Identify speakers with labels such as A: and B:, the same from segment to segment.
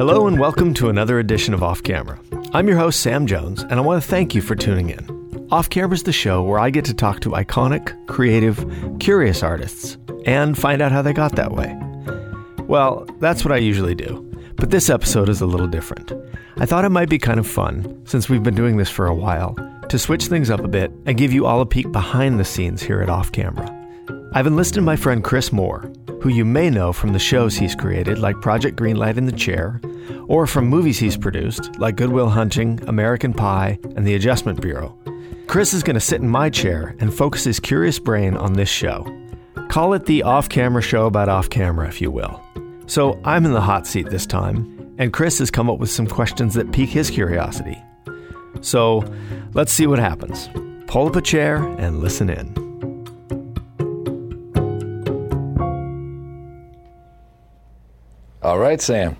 A: Hello and welcome to another edition of Off Camera. I'm your host, Sam Jones, and I want to thank you for tuning in. Off Camera is the show where I get to talk to iconic, creative, curious artists and find out how they got that way. Well, that's what I usually do, but this episode is a little different. I thought it might be kind of fun, since we've been doing this for a while, to switch things up a bit and give you all a peek behind the scenes here at Off Camera. I've enlisted my friend Chris Moore, who you may know from the shows he's created, like Project Greenlight in the Chair, or from movies he's produced, like Good Will Hunting, American Pie, and The Adjustment Bureau. Chris is going to sit in my chair and focus his curious brain on this show. Call it the off camera show about off camera, if you will. So I'm in the hot seat this time, and Chris has come up with some questions that pique his curiosity. So let's see what happens. Pull up a chair and listen in.
B: All right, Sam.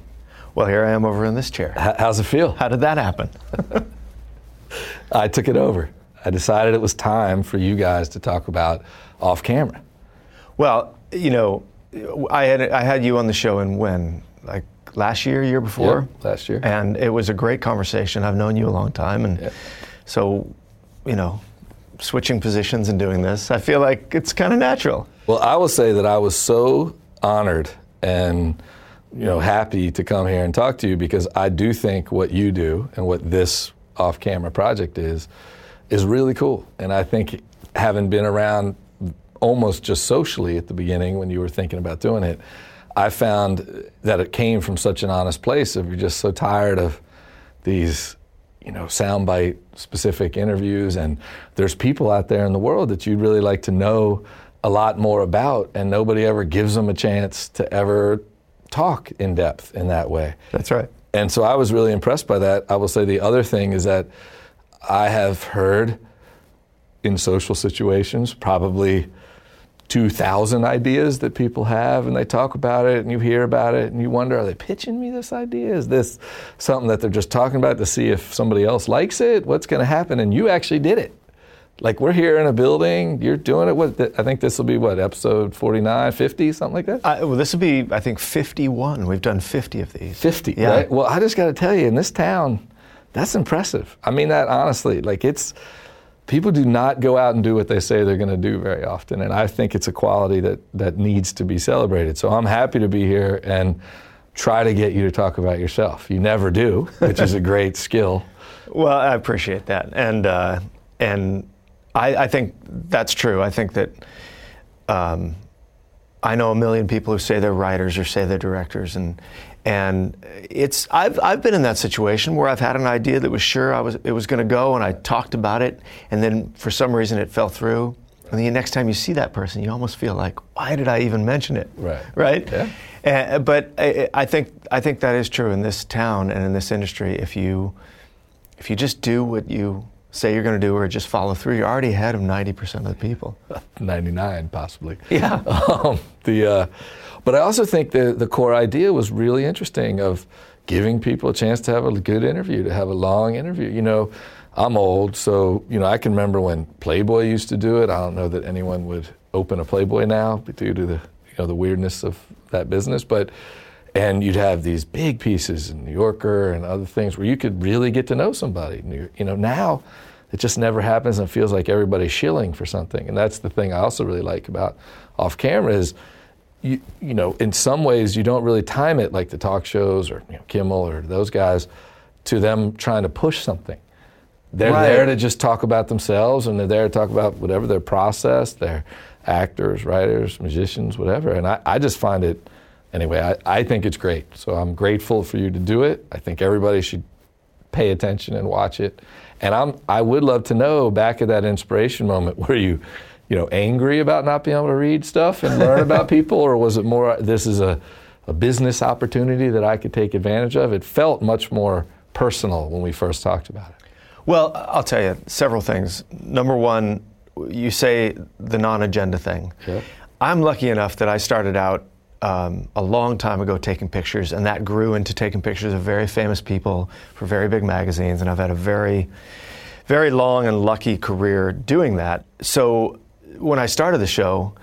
A: Well, here I am over in this chair.
B: H- how's it feel?
A: How did that happen?
B: I took it over. I decided it was time for you guys to talk about off camera.
A: Well, you know, I had I had you on the show in when like last year, year before,
B: Yep, last year.
A: and it was a great conversation. I've known you a long time, and
B: Yep.
A: so you know, switching positions and doing this, I feel like it's kind of natural.
B: Well, I will say that I was so honored and you know happy to come here and talk to you because I do think what you do and what this off-camera project is is really cool. And I think having been around almost just socially at the beginning when you were thinking about doing it, I found that it came from such an honest place of you're just so tired of these you know soundbite specific interviews and there's people out there in the world that you'd really like to know a lot more about and nobody ever gives them a chance to ever talk in depth in that way
A: That's right.
B: and so I was really impressed by that. I will say the other thing is that I have heard in social situations probably 2,000 ideas that people have, and they talk about it, and you hear about it, and you wonder, are they pitching me this idea? Is this something that they're just talking about to see if somebody else likes it? What's going to happen? And you actually did it. Like we're here in a building, you're doing it. What I think this will be what episode 49, 50, something like that.
A: I, well, this will be, I think, 51. We've done 50 of these.
B: 50,
A: Yeah.
B: right? Well, I just got to tell you, in this town, that's impressive. I mean that honestly. Like it's people do not go out and do what they say they're going to do very often, and I think it's a quality that that needs to be celebrated. So I'm happy to be here and try to get you to talk about yourself. You never do, which is a great skill.
A: Well, I appreciate that, and uh, and I, I think that's true. I think that um, I know a million people who say they're writers or say they're directors, and and it's I've I've been in that situation where I've had an idea that was sure I was it was going to go, and I talked about it, and then for some reason it fell through. And then the next time you see that person, you almost feel like, why did I even mention it?
B: Right.
A: Right.
B: Yeah.
A: Uh, but I, I think I think that is true in this town and in this industry. If you if you just do what you say you're going to do or just follow through, you're already ahead of 90% of the people.
B: 99 possibly.
A: Yeah.
B: Um, the, uh, but I also think the, the core idea was really interesting of giving people a chance to have a good interview, to have a long interview. You know, I'm old, so, you know, I can remember when Playboy used to do it. I don't know that anyone would open a Playboy now due to the, you know, the weirdness of that business, but and you'd have these big pieces in New Yorker and other things where you could really get to know somebody. You know, now it just never happens and it feels like everybody's shilling for something. And that's the thing I also really like about off camera is you, you know, in some ways you don't really time it like the talk shows or you know, Kimmel or those guys to them trying to push something. They're
A: Right.
B: there to just talk about themselves and they're there to talk about whatever their process, their actors, writers, musicians, whatever. And I, I just find it, anyway, I, I think it's great. So I'm grateful for you to do it. I think everybody should pay attention and watch it. And I'm, I would love to know back at that inspiration moment, were you, you know, angry about not being able to read stuff and learn about people, or was it more, this is a, a business opportunity that I could take advantage of? It felt much more personal when we first talked about it.
A: Well, I'll tell you several things. Number one, you say the non agenda thing.
B: Yep.
A: I'm lucky enough that I started out um, a long time ago taking pictures, and that grew into taking pictures of very famous people for very big magazines, and I've had a very, very long and lucky career doing that. So when I started the show,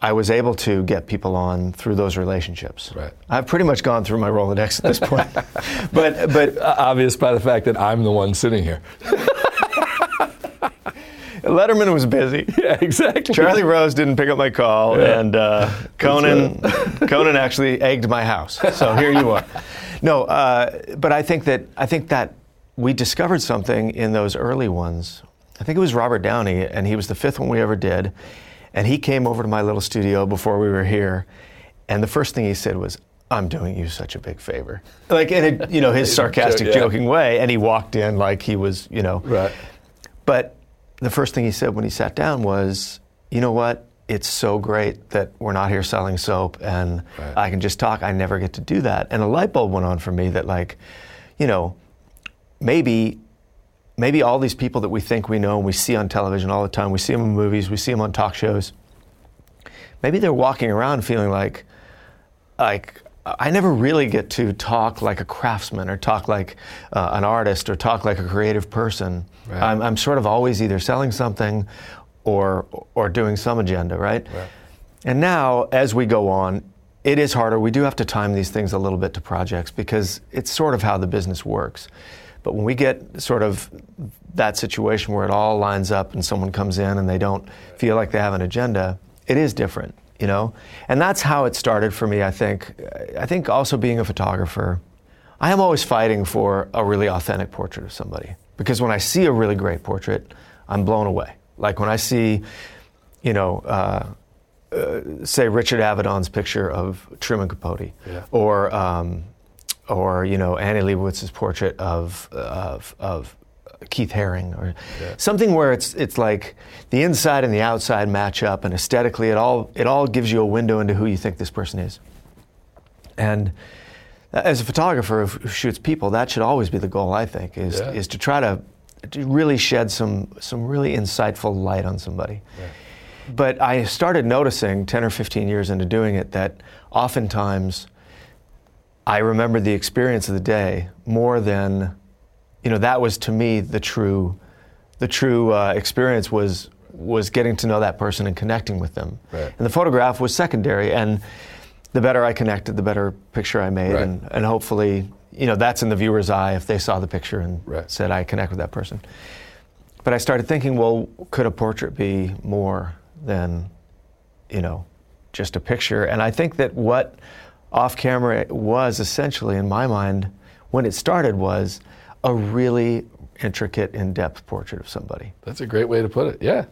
A: I was able to get people on through those relationships.
B: Right.
A: I've pretty much gone through my Rolodex at this point. but but
B: Obvious by the fact that I'm the one sitting here.
A: Letterman was busy.
B: Yeah, exactly.
A: Charlie Rose didn't pick up my call,
B: Yeah.
A: and uh, Conan Conan actually egged my house. So here you are. No, uh, but I think that I think that we discovered something in those early ones. I think it was Robert Downey, and he was the fifth one we ever did. And he came over to my little studio before we were here, and the first thing he said was, "I'm doing you such a big favor," like in a, you know his sarcastic, joking way. And he walked in like he was, you know,
B: Right.
A: but the first thing he said when he sat down was, you know what? It's so great that we're not here selling soap and
B: Right.
A: I can just talk. I never get to do that. And a light bulb went on for me that, like, you know, maybe. Maybe all these people that we think we know and we see on television all the time, we see them in movies, we see them on talk shows. Maybe they're walking around feeling like, like I never really get to talk like a craftsman or talk like uh, an artist or talk like a creative person.
B: Right.
A: I'm, I'm sort of always either selling something or or doing some agenda, right?
B: Right.
A: And now, as we go on, it is harder. We do have to time these things a little bit to projects because it's sort of how the business works. But when we get sort of that situation where it all lines up and someone comes in and they don't feel like they have an agenda, it is different, you know? And that's how it started for me, I think. I think also being a photographer, I am always fighting for a really authentic portrait of somebody. Because when I see a really great portrait, I'm blown away. Like when I see, you know, uh, uh, say Richard Avedon's picture of Truman Capote,
B: Yeah.
A: or um, or you know Annie Leibovitz's portrait of of, of Keith Haring, or
B: Yeah.
A: something where it's it's like the inside and the outside match up, and aesthetically it all it all gives you a window into who you think this person is. And as a photographer who shoots people, that should always be the goal. I think is
B: Yeah.
A: is to try to, to really shed some some really insightful light on somebody. But I started noticing 10 or 15 years into doing it that oftentimes I remember the experience of the day more than, you know, that was to me the true, the true uh, experience was was getting to know that person and connecting with them.
B: Right.
A: And the photograph was secondary. And the better I connected, the better picture I made,
B: Right.
A: and, and hopefully, you know, that's in the viewer's eye if they saw the picture and
B: Right.
A: said I connect with that person. But I started thinking, well, could a portrait be more than, you know, just a picture? And I think that what off camera was essentially, in my mind, when it started, was a really intricate, in depth portrait of somebody.
B: That's a great way to put it. Yeah.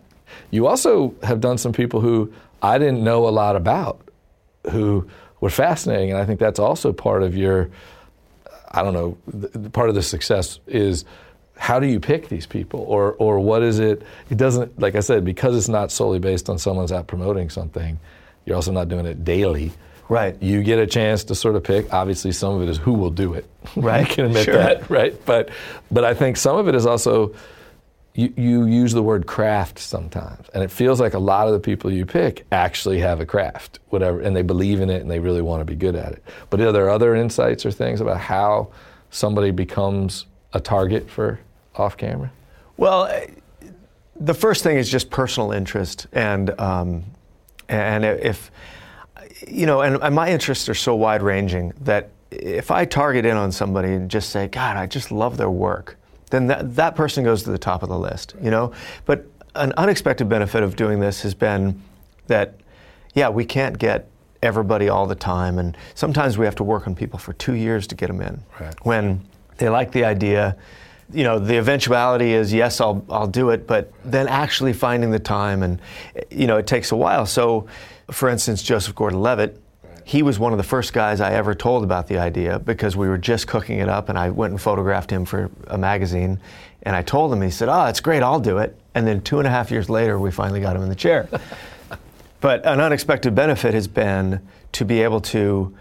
B: You also have done some people who I didn't know a lot about who were fascinating. And I think that's also part of your, I don't know, th- part of the success is how do you pick these people? Or, or what is it? It doesn't, like I said, because it's not solely based on someone's out promoting something, you're also not doing it daily.
A: Right.
B: You get a chance to sort of pick. Obviously, some of it is who will do it.
A: Right.
B: I can admit
A: Sure.
B: that, right? But, but I think some of it is also you, you use the word craft sometimes, and it feels like a lot of the people you pick actually have a craft, whatever, and they believe in it and they really want to be good at it. But are there other insights or things about how somebody becomes a target for off camera?
A: Well, eh, the first thing is just personal interest, and um, and if you know, and, and my interests are so wide ranging that if I target in on somebody and just say, God, I just love their work, then that, that person goes to the top of the list, you know? But an unexpected benefit of doing this has been that, yeah, we can't get everybody all the time, and sometimes we have to work on people for two years to get them in.
B: Right.
A: When they like the idea, you know, the eventuality is yes, I'll I'll do it, but then actually finding the time and you know, it takes a while. So, for instance, Joseph Gordon-Levitt, he was one of the first guys I ever told about the idea because we were just cooking it up, and I went and photographed him for a magazine, and I told him. He said, "Oh, it's great, I'll do it." And then two and a half years later, we finally got him in the chair. But an unexpected benefit has been to be able to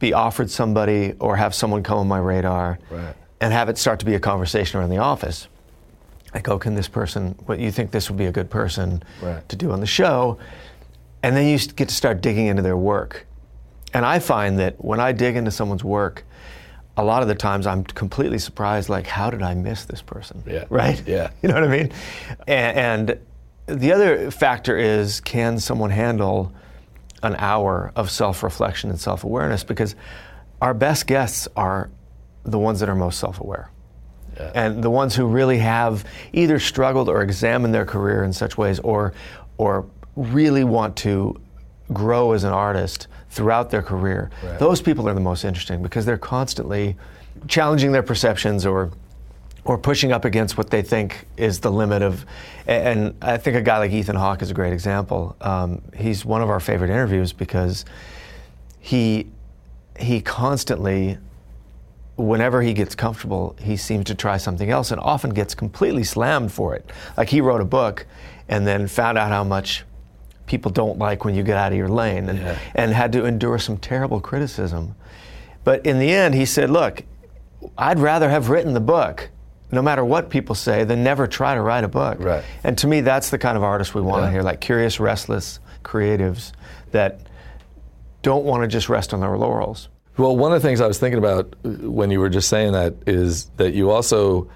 A: be offered somebody or have someone come on my radar
B: Right.
A: and have it start to be a conversation around the office. Like, oh, can this person, what you think this would be a good person
B: Right.
A: to do on the show? And then you get to start digging into their work. And I find that when I dig into someone's work, a lot of the times I'm completely surprised, like, how did I miss this person?
B: Yeah.
A: Right?
B: Yeah.
A: You know what I mean? And, and the other factor is can someone handle an hour of self reflection and self awareness because our best guests are the ones that are most self aware. Yeah. And the ones who really have either struggled or examined their career in such ways or, or really want to grow as an artist throughout their career, right. those people are the most interesting because they're constantly challenging their perceptions or or pushing up against what they think is the limit of. And I think a guy like Ethan Hawke is a great example. Um, he's one of our favorite interviews because he he constantly, whenever he gets comfortable, he seems to try something else and often gets completely slammed for it. Like he wrote a book and then found out how much people don't like when you get out of your lane and, yeah. and had to endure some terrible criticism. But in the end, he said, Look, I'd rather have written the book, no matter what people say, than never try to write a book.
B: Right.
A: And to me, that's the kind of artist we want yeah. to hear like curious, restless creatives that don't want to just rest on their laurels.
B: Well, one of the things I was thinking about uh, when you were just saying that is that you also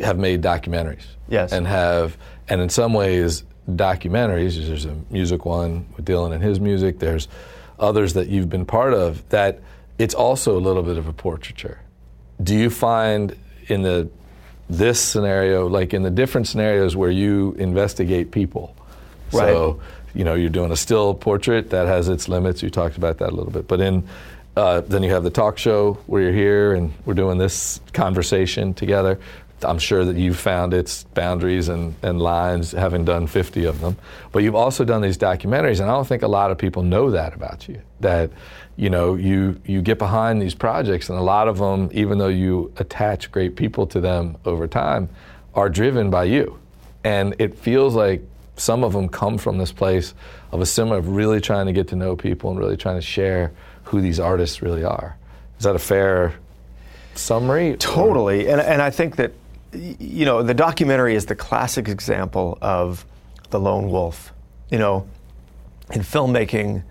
B: have made documentaries.
A: Yes.
B: And have, and in some ways, documentaries. There's a music one with Dylan and his music. There's others that you've been part of that it's also a little bit of a portraiture. Do you find in the this scenario, like in the different scenarios where you investigate people,
A: right.
B: so you know you're doing a still portrait that has its limits. You talked about that a little bit, but in uh, then you have the talk show where you're here and we're doing this conversation together. I'm sure that you've found its boundaries and, and lines, having done 50 of them. But you've also done these documentaries, and I don't think a lot of people know that about you. That you know you you get behind these projects, and a lot of them, even though you attach great people to them over time, are driven by you. And it feels like some of them come from this place of a similar of really trying to get to know people and really trying to share who these artists really are. Is that a fair summary?
A: Totally. And, and I think that you know, the documentary is the classic example of the lone wolf. You know, in filmmaking,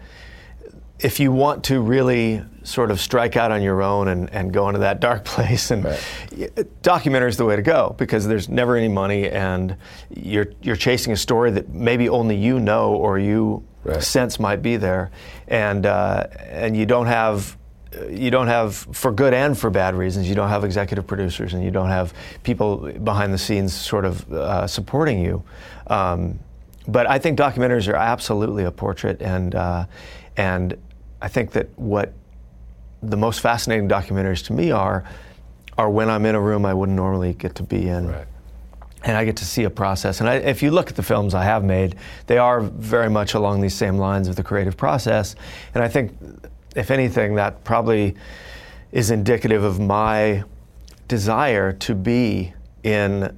A: if you want to really sort of strike out on your own and, and go into that dark place, and right. documentary is the way to go because there's never any money, and you're you're chasing a story that maybe only you know or you right. sense might be there, and uh, and you don't have you don't have, for good and for bad reasons, you don't have executive producers and you don't have people behind the scenes sort of uh, supporting you. Um, but I think documentaries are absolutely a portrait, and uh, and I think that what the most fascinating documentaries to me are are when I'm in a room I wouldn't normally get to be in.
B: Right.
A: And I get to see a process. And I, if you look at the films I have made, they are very much along these same lines of the creative process. And I think if anything, that probably is indicative of my desire to be in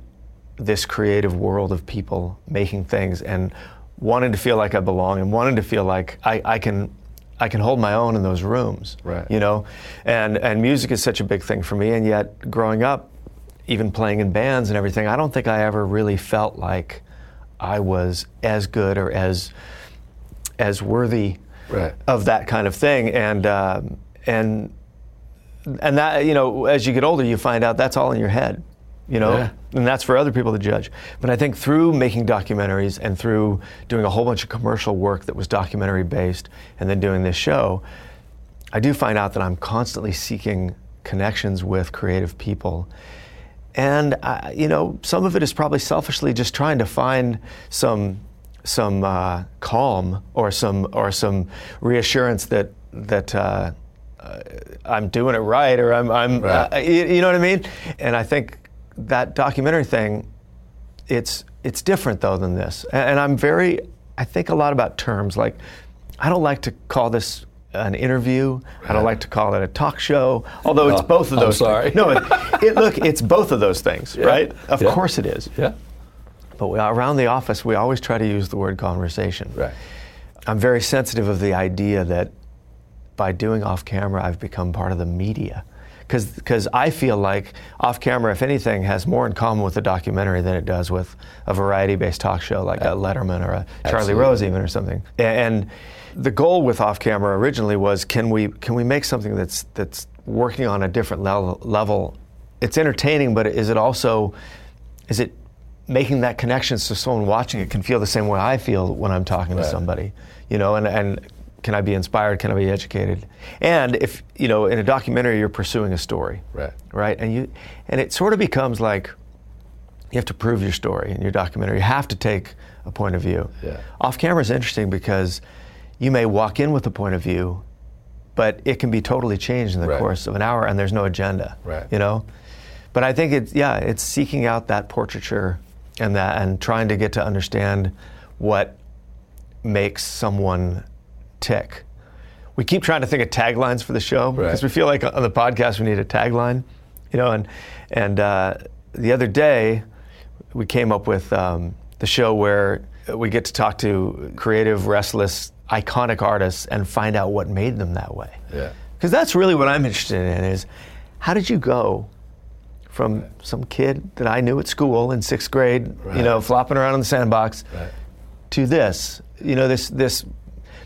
A: this creative world of people making things and wanting to feel like I belong and wanting to feel like I, I can I can hold my own in those rooms.
B: Right.
A: You know? And and music is such a big thing for me and yet growing up, even playing in bands and everything, I don't think I ever really felt like I was as good or as as worthy
B: right.
A: of that kind of thing. And uh, and and that you know, as you get older, you find out that's all in your head. You know,
B: yeah.
A: and that's for other people to judge. But I think through making documentaries and through doing a whole bunch of commercial work that was documentary based, and then doing this show, I do find out that I'm constantly seeking connections with creative people. And, I, you know, some of it is probably selfishly just trying to find some some uh, calm or some or some reassurance that that uh, uh, I'm doing it right or I'm, I'm
B: right.
A: Uh, you, you, know what I mean? And I think that documentary thing, it's it's different though than this. And, and I'm very I think a lot about terms. Like I don't like to call this an interview. Right. I don't like to call it a talk show, although it's both of those.
B: I'm sorry.
A: Things. No, it, it, look, it's both of those things,
B: yeah.
A: right? Of
B: yeah.
A: course it is.
B: Yeah.
A: But we, around the office, we always try to use the word conversation.
B: Right.
A: I'm very sensitive of the idea that by doing off camera, I've become part of the media. Because I feel like off camera, if anything, has more in common with a documentary than it does with a variety based talk show like a Letterman or a Charlie
B: Absolutely.
A: Rose, even, or something. And the goal with off camera originally was can we, can we make something that's, that's working on a different level, level? It's entertaining, but is it also, is it making that connection so someone watching it can feel the same way I feel when I'm talking
B: right.
A: to somebody, you know, and, and can I be inspired? Can I be educated? And if you know, in a documentary, you're pursuing a story,
B: Right.
A: right? And you, and it sort of becomes like you have to prove your story in your documentary. You have to take a point of view.
B: Yeah.
A: Off camera is interesting because you may walk in with a point of view, but it can be totally changed in the
B: Right.
A: course of an hour, and there's no agenda.
B: Right.
A: You know, but I think it's yeah, it's seeking out that portraiture and that and trying to get to understand what makes someone tick. We keep trying to think of taglines for the show because we feel like on the podcast we need a tagline, you know. And and uh, the other day we came up with um, the show where we get to talk to creative, restless, iconic artists and find out what made them that way.
B: Yeah.
A: Because that's really what I'm interested in is how did you go from some kid that I knew at school in sixth grade, you know, flopping around in the sandbox,
B: Right.
A: to this, you know, this this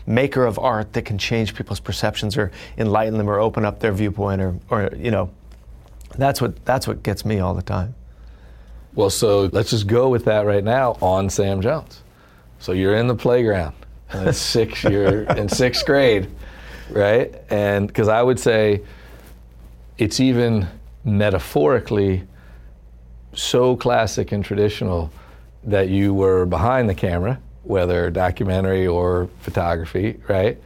A: maker of art that can change people's perceptions or enlighten them or open up their viewpoint or, or you know, that's what that's what gets me all the time.
B: Well, so let's just go with that right now on Sam Jones. So you're in the playground, and it's six. You're in sixth grade, right? And because I would say it's even metaphorically so classic and traditional that you were behind the camera, whether documentary or photography, right?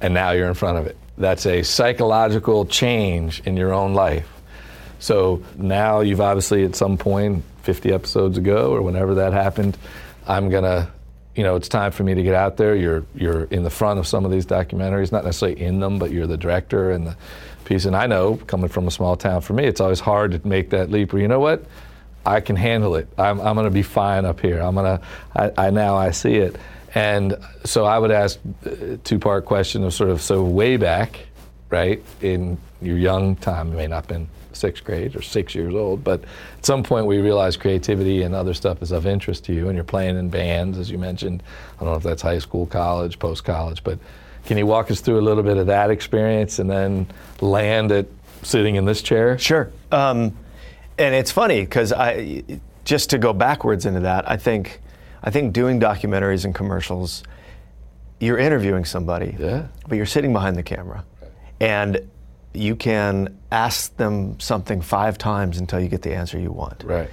B: And now you're in front of it. That's a psychological change in your own life. So now you've obviously at some point, 50 episodes ago or whenever that happened, I'm gonna, you know, it's time for me to get out there. You're you're in the front of some of these documentaries, not necessarily in them, but you're the director and the piece. And I know, coming from a small town, for me, it's always hard to make that leap. Where you know what, I can handle it. I'm I'm gonna be fine up here. I'm gonna, I, I now I see it. And so I would ask a two-part question of sort of so way back, right in your young time, you may not have been sixth grade or six years old, but at some point we realize creativity and other stuff is of interest to you, and you're playing in bands, as you mentioned. I don't know if that's high school, college, post college, but can you walk us through a little bit of that experience and then land at sitting in this chair?
A: Sure. Um, and it's funny because I, just to go backwards into that, I think, I think doing documentaries and commercials, you're interviewing somebody,
B: Yeah.
A: but you're sitting behind the camera, and you can ask them something five times until you get the answer you want.
B: Right.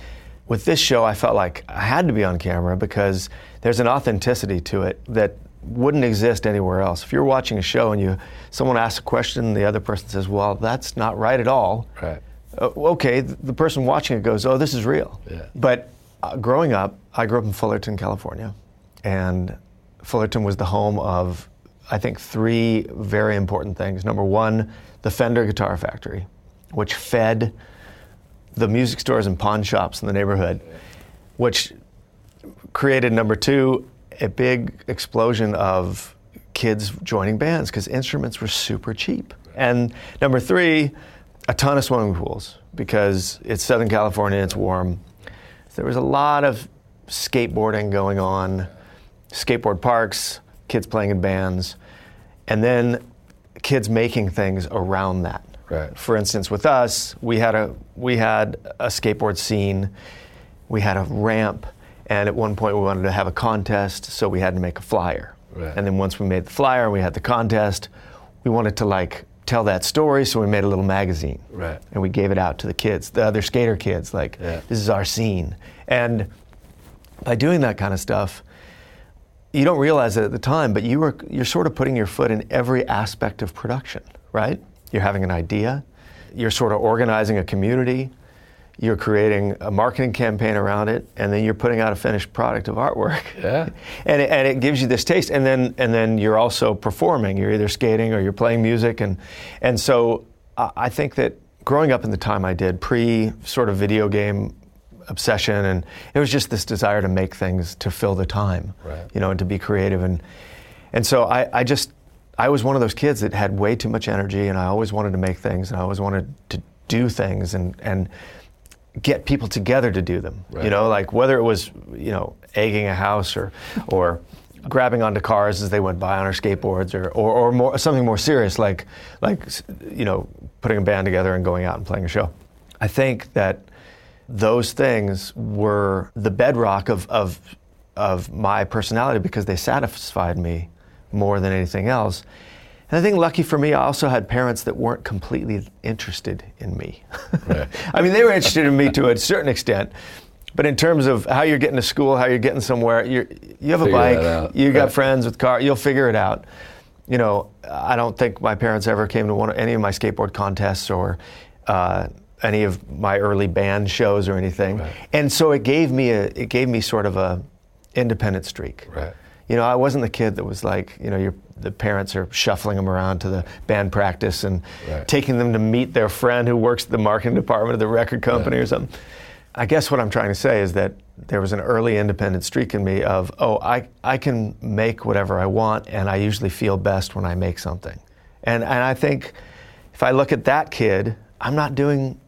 A: With this show, I felt like I had to be on camera because there's an authenticity to it that wouldn't exist anywhere else. If you're watching a show and you someone asks a question, and the other person says, "Well, that's not right at all."
B: Right.
A: Uh, okay, th- the person watching it goes, "Oh, this is real."
B: Yeah.
A: But uh, growing up, I grew up in Fullerton, California, and Fullerton was the home of, I think, three very important things. Number one, the Fender Guitar Factory, which fed the music stores and pawn shops in the neighborhood, which created number two a big explosion of kids joining bands because instruments were super cheap. And number three, a ton of swimming pools because it's Southern California, and it's warm. There was a lot of skateboarding going on, skateboard parks, kids playing in bands, and then kids making things around that.
B: Right.
A: For instance, with us, we had a we had a skateboard scene, we had a ramp, and at one point we wanted to have a contest, so we had to make a flyer.
B: Right.
A: And then once we made the flyer, and we had the contest. We wanted to like tell that story, so we made a little magazine.
B: Right.
A: And we gave it out to the kids, the other skater kids, like
B: Yeah.
A: this is our scene. And by doing that kind of stuff, you don't realize it at the time, but you are you're sort of putting your foot in every aspect of production, right? You're having an idea, you're sort of organizing a community, you're creating a marketing campaign around it, and then you're putting out a finished product of artwork.
B: Yeah.
A: and it, and it gives you this taste, and then and then you're also performing. You're either skating or you're playing music, and and so I think that growing up in the time I did, pre sort of video game obsession, and it was just this desire to make things to fill the time,
B: Right.
A: you know, and to be creative, and and so I, I just I was one of those kids that had way too much energy, and I always wanted to make things, and I always wanted to do things, and and get people together to do them.
B: Right.
A: You know, like whether it was you know egging a house or or grabbing onto cars as they went by on our skateboards or, or, or more, something more serious like like you know putting a band together and going out and playing a show. I think that those things were the bedrock of, of, of my personality because they satisfied me more than anything else. And I think lucky for me, I also had parents that weren't completely interested in me. Right. I mean, they were interested in me to a certain extent, but in terms of how you're getting to school, how you're getting somewhere, you you have figure a bike, you got right. friends with car, you'll figure it out. You know, I don't think my parents ever came to one any of my skateboard contests or uh, any of my early band shows or anything. Right. And so it gave me a it gave me sort of a independent streak.
B: Right.
A: You know, I wasn't the kid that was like, you know, your the parents are shuffling them around to the band practice and right. taking them to meet their friend who works at the marketing department of the record company right. or something. I guess what I'm trying to say is that there was an early independent streak in me of, oh, I, I can make whatever I want, and I usually feel best when I make something. And, and I think if I look at that kid, I'm not doing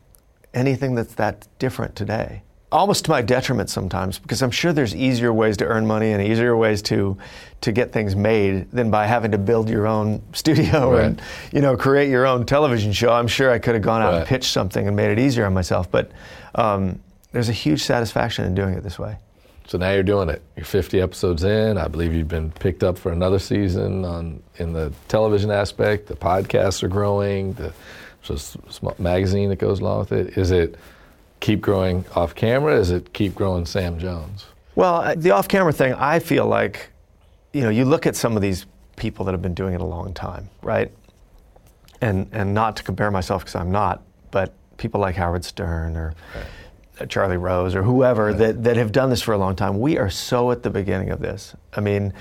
A: anything that's that different today almost to my detriment sometimes because I'm sure there's easier ways to earn money and easier ways to to get things made than by having to build your own studio right. and you know create your own television show. I'm sure I could have gone out right. and pitched something and made it easier on myself, but um, there's a huge satisfaction in doing it this way.
B: So now you're doing it. You're 50 episodes in. I believe you've been picked up for another season on in the television aspect. The podcasts are growing. The so magazine that goes along with it. Is it keep growing off camera? Is it keep growing Sam Jones?
A: Well, uh, the off camera thing, I feel like, you know, you look at some of these people that have been doing it a long time, right? And, and not to compare myself because I'm not, but people like Howard Stern or right. Charlie Rose or whoever right. that, that have done this for a long time, we are so at the beginning of this. I mean,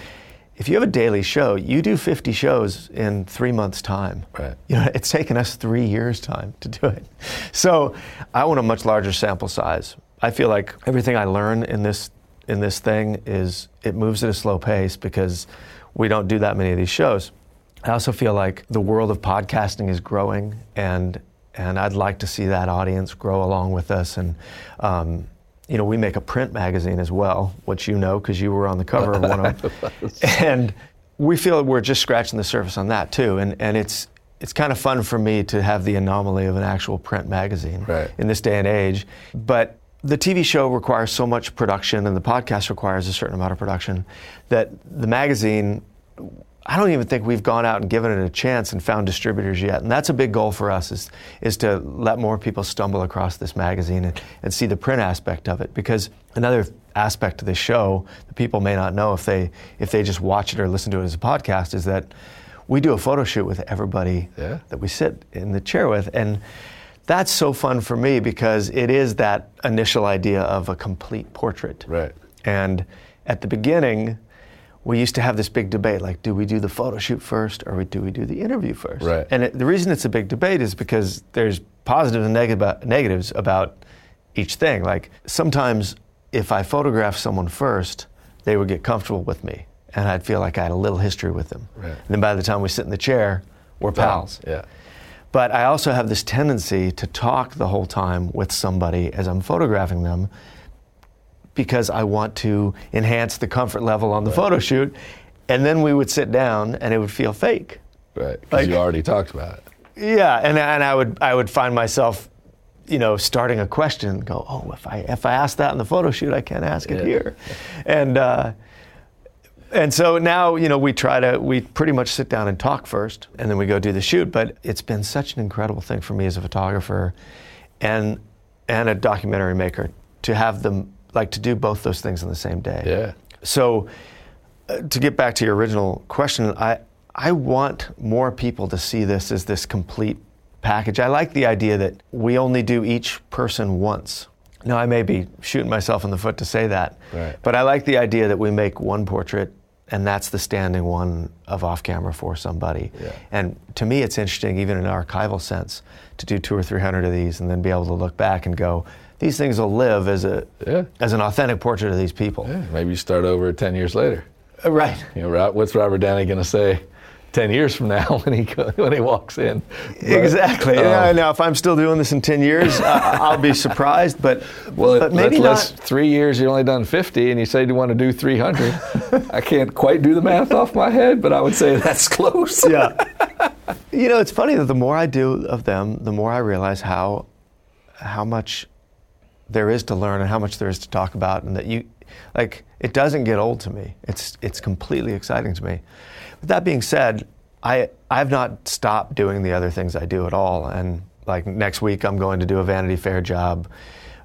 A: if you have a daily show, you do 50 shows in three months' time.
B: Right.
A: You know, it's taken us three years' time to do it. So I want a much larger sample size. I feel like everything I learn in this in this thing is it moves at a slow pace because we don't do that many of these shows. I also feel like the world of podcasting is growing, and and I'd like to see that audience grow along with us and. Um, you know, we make a print magazine as well, which you know because you were on the cover of one of them. and we feel we're just scratching the surface on that too. And, and it's, it's kind of fun for me to have the anomaly of an actual print magazine
B: right.
A: in this day and age. But the TV show requires so much production and the podcast requires a certain amount of production that the magazine I don't even think we've gone out and given it a chance and found distributors yet. And that's a big goal for us is, is to let more people stumble across this magazine and, and see the print aspect of it. Because another aspect of this show that people may not know if they, if they just watch it or listen to it as a podcast is that we do a photo shoot with everybody
B: yeah.
A: that we sit in the chair with. And that's so fun for me because it is that initial idea of a complete portrait.
B: Right.
A: And at the beginning, we used to have this big debate like, do we do the photo shoot first or do we do the interview first?
B: Right.
A: And it, the reason it's a big debate is because there's positives and neg- negatives about each thing. Like, sometimes if I photograph someone first, they would get comfortable with me and I'd feel like I had a little history with them.
B: Right. And
A: then by the time we sit in the chair, we're pals.
B: Yeah.
A: But I also have this tendency to talk the whole time with somebody as I'm photographing them because I want to enhance the comfort level on the right. photo shoot. And then we would sit down and it would feel fake.
B: Right, because like, you already talked about it.
A: Yeah, and, and I would I would find myself, you know, starting a question go, oh, if I if I ask that in the photo shoot, I can't ask it yeah. here, and uh, and so now you know we try to we pretty much sit down and talk first, and then we go do the shoot. But it's been such an incredible thing for me as a photographer, and and a documentary maker to have them like to do both those things on the same day.
B: Yeah.
A: So uh, to get back to your original question, I I want more people to see this as this complete package. I like the idea that we only do each person once. Now I may be shooting myself in the foot to say that,
B: right.
A: but I like the idea that we make one portrait and that's the standing one of off camera for somebody.
B: Yeah.
A: And to me, it's interesting, even in an archival sense, to do two or three hundred of these and then be able to look back and go, these things will live as a
B: yeah.
A: as an authentic portrait of these people.
B: Yeah, maybe you start over ten years later.
A: Uh, right.
B: You know, what's Robert Downey going to say? 10 years from now when he when he walks in.
A: But, exactly. Um, yeah, now, if I'm still doing this in 10 years, I'll be surprised. But
B: well,
A: but maybe not.
B: Three years, you've only done 50, and you say you want to do 300. I can't quite do the math off my head, but I would say that's close.
A: yeah. You know, it's funny that the more I do of them, the more I realize how how much there is to learn and how much there is to talk about, and that you, like, it doesn't get old to me. It's it's completely exciting to me. With that being said, I I've not stopped doing the other things I do at all. And like next week, I'm going to do a Vanity Fair job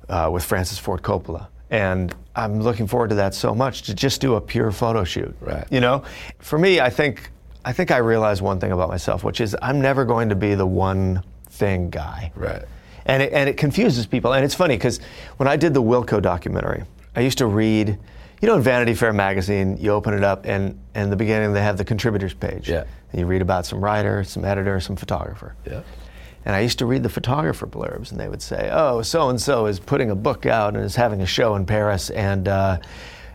A: uh, with Francis Ford Coppola, and I'm looking forward to that so much to just do a pure photo shoot.
B: Right.
A: You know, for me, I think I think I realize one thing about myself, which is I'm never going to be the one thing guy.
B: Right.
A: And it, and it confuses people. And it's funny because when I did the Wilco documentary, I used to read, you know, in Vanity Fair magazine, you open it up and in the beginning they have the contributors page.
B: Yeah.
A: And you read about some writer, some editor, some photographer.
B: Yeah.
A: And I used to read the photographer blurbs, and they would say, "Oh, so and so is putting a book out and is having a show in Paris and uh,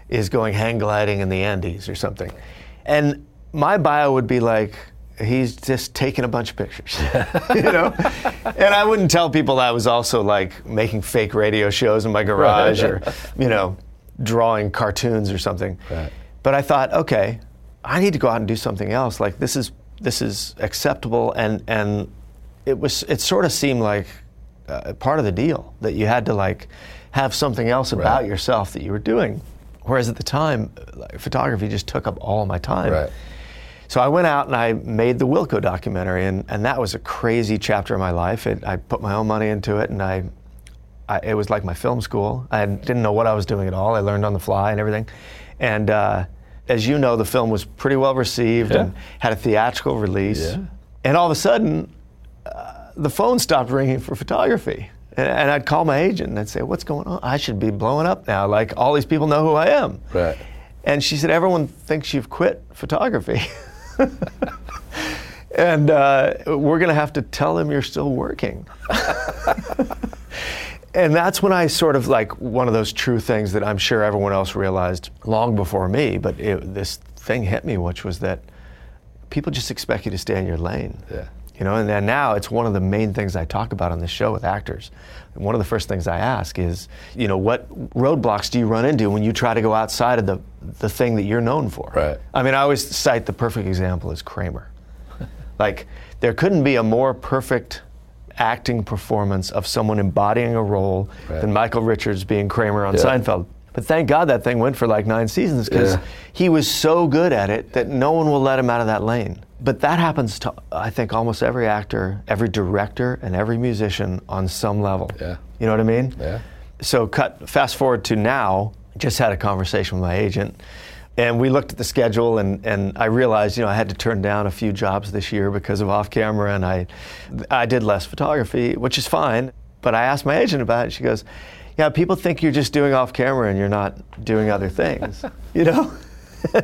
A: is going hang gliding in the Andes or something." And my bio would be like, "He's just taking a bunch of pictures," you know. and I wouldn't tell people I was also like making fake radio shows in my garage or, you know, drawing cartoons or something.
B: Right.
A: But I thought, okay, I need to go out and do something else. Like this is this is acceptable, and and it was it sort of seemed like uh, part of the deal that you had to like have something else about
B: Right.
A: yourself that you were doing. Whereas at the time, like, photography just took up all my time.
B: Right.
A: So I went out and I made the Wilco documentary, and, and that was a crazy chapter of my life. It, I put my own money into it, and I, I, it was like my film school. I didn't know what I was doing at all. I learned on the fly and everything. And uh, as you know, the film was pretty well received
B: Yeah.
A: and had a theatrical release.
B: Yeah.
A: And all of a sudden, uh, the phone stopped ringing for photography. And, and I'd call my agent and I'd say, What's going on? I should be blowing up now. Like, all these people know who I am.
B: Right.
A: And she said, Everyone thinks you've quit photography. and uh, we're going to have to tell them you're still working. and that's when I sort of like one of those true things that I'm sure everyone else realized long before me, but it, this thing hit me, which was that people just expect you to stay in your lane.
B: Yeah.
A: You know, and, and now it's one of the main things I talk about on the show with actors. And one of the first things I ask is, you know, what roadblocks do you run into when you try to go outside of the, the thing that you're known for?
B: Right.
A: I mean, I always cite the perfect example is Kramer. like, there couldn't be a more perfect acting performance of someone embodying a role
B: Right.
A: than Michael Richards being Kramer on
B: Yeah.
A: Seinfeld. But thank God that thing went for like nine seasons because
B: Yeah.
A: he was so good at it that no one will let him out of that lane. But that happens to, I think, almost every actor, every director, and every musician on some level.
B: Yeah.
A: You know what I mean?
B: Yeah.
A: So, cut fast forward to now. Just had a conversation with my agent, and we looked at the schedule, and, and I realized, you know, I had to turn down a few jobs this year because of off camera, and I, I did less photography, which is fine. But I asked my agent about it. She goes, "Yeah, people think you're just doing off camera and you're not doing other things, you know."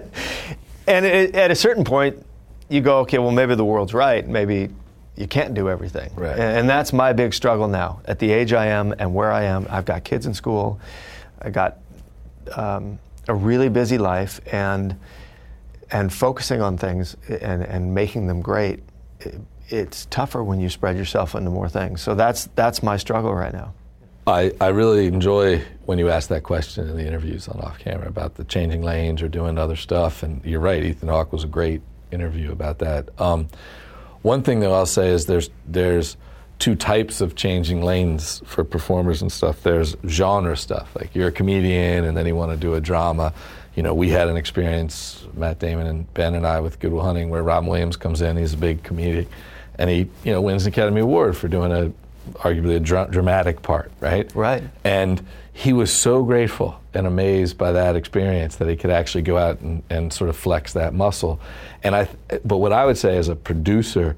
A: and it, at a certain point, you go, "Okay, well, maybe the world's right. Maybe." You can't do everything.
B: Right.
A: And, and that's my big struggle now. At the age I am and where I am, I've got kids in school. I got um, a really busy life, and and focusing on things and, and making them great. It, it's tougher when you spread yourself into more things. So that's that's my struggle right now.
B: I, I really enjoy when you ask that question in the interviews on off camera about the changing lanes or doing other stuff. And you're right, Ethan Hawke was a great interview about that. Um, one thing that I'll say is there's there's two types of changing lanes for performers and stuff. There's genre stuff, like you're a comedian and then you want to do a drama. You know, we had an experience, Matt Damon and Ben and I, with Good Will Hunting, where Robin Williams comes in. He's a big comedian, and he you know wins an Academy Award for doing a arguably a dra- dramatic part, right?
A: Right.
B: And he was so grateful and amazed by that experience that he could actually go out and, and sort of flex that muscle. And I, but what I would say as a producer,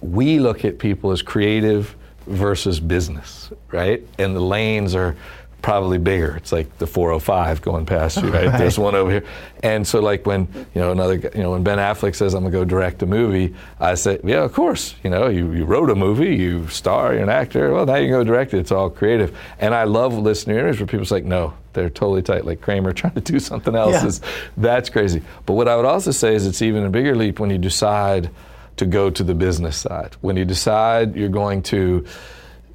B: we look at people as creative versus business, right? And the lanes are probably bigger. It's like the 405 going past you, right?
A: Right.
B: There's one over here. And so like when, you know, another, you know, when Ben Affleck says, I'm gonna go direct a movie, I say, yeah, of course. You know, you, you wrote a movie, you star, you're an actor, well, now you can go direct it. It's all creative. And I love listening to interviews where people's like, no, they're totally tight, like Kramer trying to do something else.
A: Yeah.
B: Is, that's crazy. But what I would also say is it's even a bigger leap when you decide to go to the business side. When you decide you're going to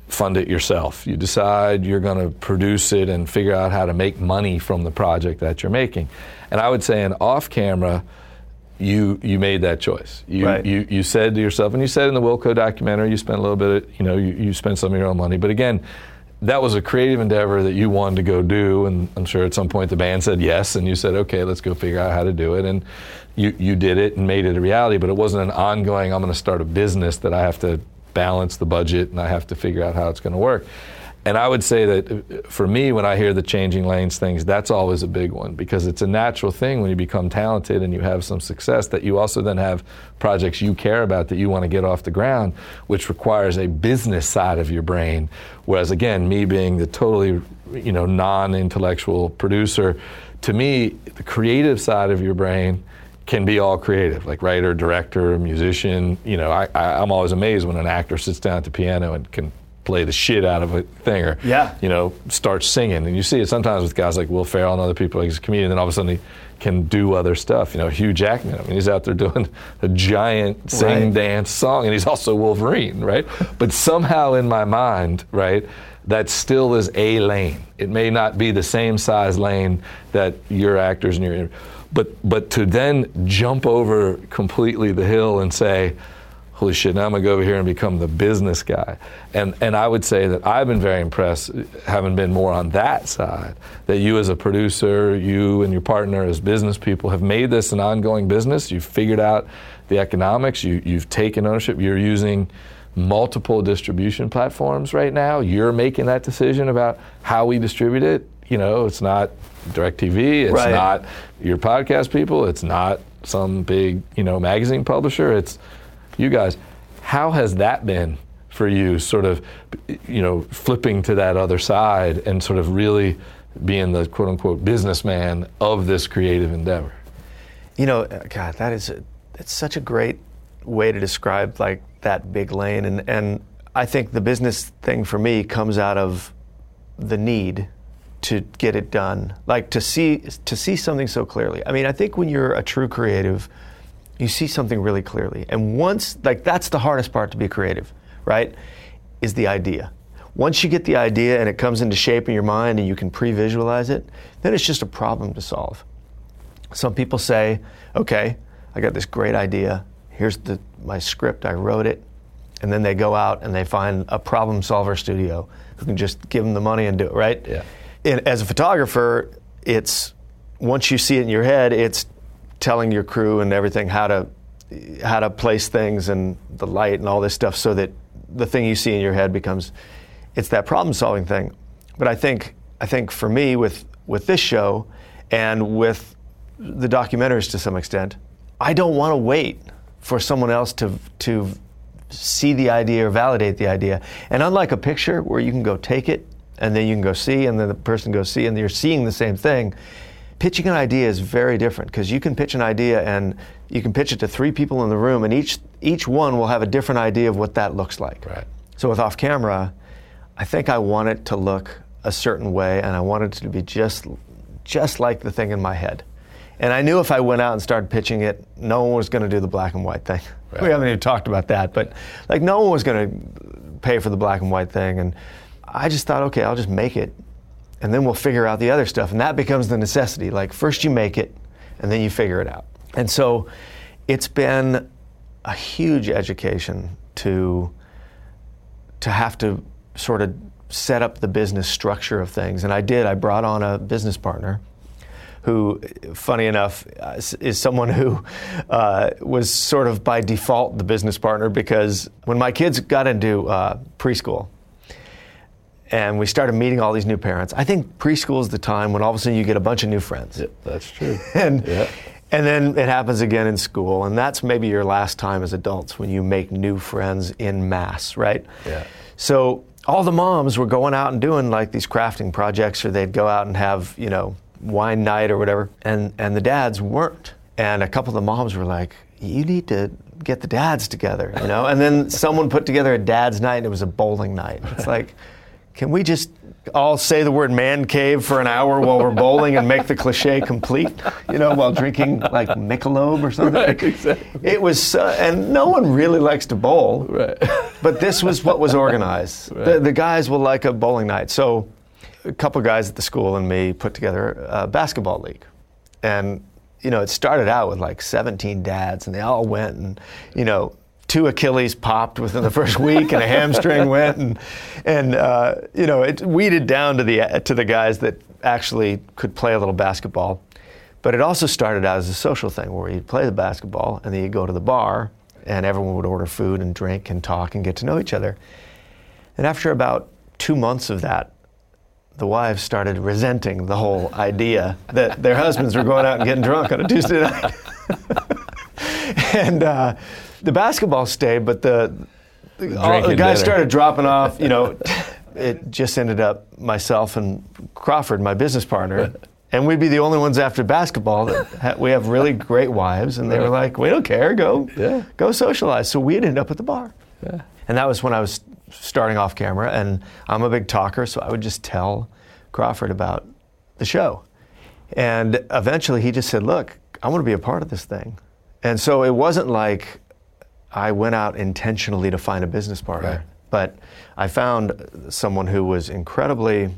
B: fund it yourself, you decide you're going to produce it and figure out how to make money from the project that you're making. And I would say in off camera, you you made that choice. You,
A: Right.
B: you you said to yourself, and you said in the Wilco documentary, you spent a little bit, of, you know, you, you spent some of your own money. But again, that was a creative endeavor that you wanted to go do, and I'm sure at some point the band said yes, and you said, okay, let's go figure out how to do it, and you you did it and made it a reality. But it wasn't an ongoing. I'm going to start a business that I have to balance the budget and I have to figure out how it's going to work. And I would say that uh, for me, when I hear the changing lanes things, that's always a big one because it's a natural thing when you become talented and you have some success that you also then have projects you care about that you want to get off the ground, which requires a business side of your brain. Whereas again, me being the totally, you know, non-intellectual producer, to me, the creative side of your brain can be all creative, like writer, director, musician. You know, I, I, I'm always amazed when an actor sits down at the piano and can play the shit out of a thing or
A: yeah.
B: you know start singing and you see it sometimes with guys like Will Ferrell and other people like he's a comedian then all of a sudden he can do other stuff you know Hugh Jackman I mean he's out there doing a giant sing right. dance song and he's also Wolverine right but somehow in my mind right that still is a lane it may not be the same size lane that your actors and your but but to then jump over completely the hill and say holy shit, now I'm gonna go over here and become the business guy. And and I would say that I've been very impressed, having been more on that side, that you as a producer, you and your partner as business people have made this an ongoing business. You've figured out the economics, you, you've taken ownership, you're using multiple distribution platforms right now. You're making that decision about how we distribute it. You know, it's not DirecTV, it's
A: right.
B: not your podcast people, it's not some big, you know, magazine publisher. It's you guys. How has that been for you, sort of, you know, flipping to that other side and sort of really being the quote unquote businessman of this creative endeavor?
A: You know, God, that is a, it's such a great way to describe like that big lane, and and I think the business thing for me comes out of the need to get it done, like to see to see something so clearly. I mean, I think when you're a true creative you see something really clearly. And once, like, that's the hardest part to be creative, right? Is the idea. Once you get the idea and it comes into shape in your mind and you can pre visualize it, then it's just a problem to solve. Some people say, okay, I got this great idea. Here's the, my script, I wrote it. And then they go out and they find a problem solver studio who can just give them the money and do it, right?
B: Yeah.
A: And as a photographer, it's once you see it in your head, it's telling your crew and everything how to how to place things and the light and all this stuff so that the thing you see in your head becomes it's that problem solving thing. But I think I think for me with with this show and with the documentaries to some extent, I don't want to wait for someone else to to see the idea or validate the idea. And unlike a picture where you can go take it and then you can go see and then the person goes see and you're seeing the same thing, pitching an idea is very different because you can pitch an idea and you can pitch it to three people in the room, and each each one will have a different idea of what that looks like.
B: Right.
A: So with off camera, I think I want it to look a certain way, and I want it to be just just like the thing in my head. And I knew if I went out and started pitching it, no one was going to do the black and white thing. Right. We haven't even talked about that, but like no one was going to pay for the black and white thing, and I just thought, okay, I'll just make it and then we'll figure out the other stuff. And that becomes the necessity. Like, first you make it, and then you figure it out. And so it's been a huge education to, to have to sort of set up the business structure of things. And I did. I brought on a business partner who, funny enough, is someone who uh, was sort of by default the business partner because when my kids got into uh, preschool, and we started meeting all these new parents. I think preschool is the time when all of a sudden you get a bunch of new friends.
B: Yeah, that's true.
A: and
B: yeah.
A: and then it happens again in school, and that's maybe your last time as adults when you make new friends in mass, right?
B: Yeah.
A: So all the moms were going out and doing like these crafting projects, or they'd go out and have you know wine night or whatever, and and the dads weren't. And a couple of the moms were like, "You need to get the dads together," you know. and then someone put together a dads night, and it was a bowling night. It's like can we just all say the word man cave for an hour while we're bowling and make the cliche complete, you know, while drinking like Michelob or something.
B: Right, exactly.
A: It was, uh, and no one really likes to bowl,
B: right.
A: but this was what was organized.
B: Right.
A: The, the, guys will like a bowling night. So a couple guys at the school and me put together a basketball league. And, you know, it started out with like 17 dads and they all went and, you know, two Achilles popped within the first week, and a hamstring went, and and uh, you know it weeded down to the to the guys that actually could play a little basketball. But it also started out as a social thing where you'd play the basketball and then you'd go to the bar and everyone would order food and drink and talk and get to know each other. And after about two months of that, the wives started resenting the whole idea that their husbands were going out and getting drunk on a Tuesday night. and uh, the basketball stayed, but the, the, all, the guys dinner. started dropping off. You know, it just ended up myself and Crawford, my business partner. And we'd be the only ones after basketball that ha- we have really great wives, and they were like, "We don't care, go, yeah. go socialize." So we'd end up at the bar, yeah. and that was when I was starting off camera, and I'm a big talker, so I would just tell Crawford about the show. And eventually he just said, Look, I want to be a part of this thing. And so it wasn't like I went out intentionally to find a business partner, right. but I found someone who was incredibly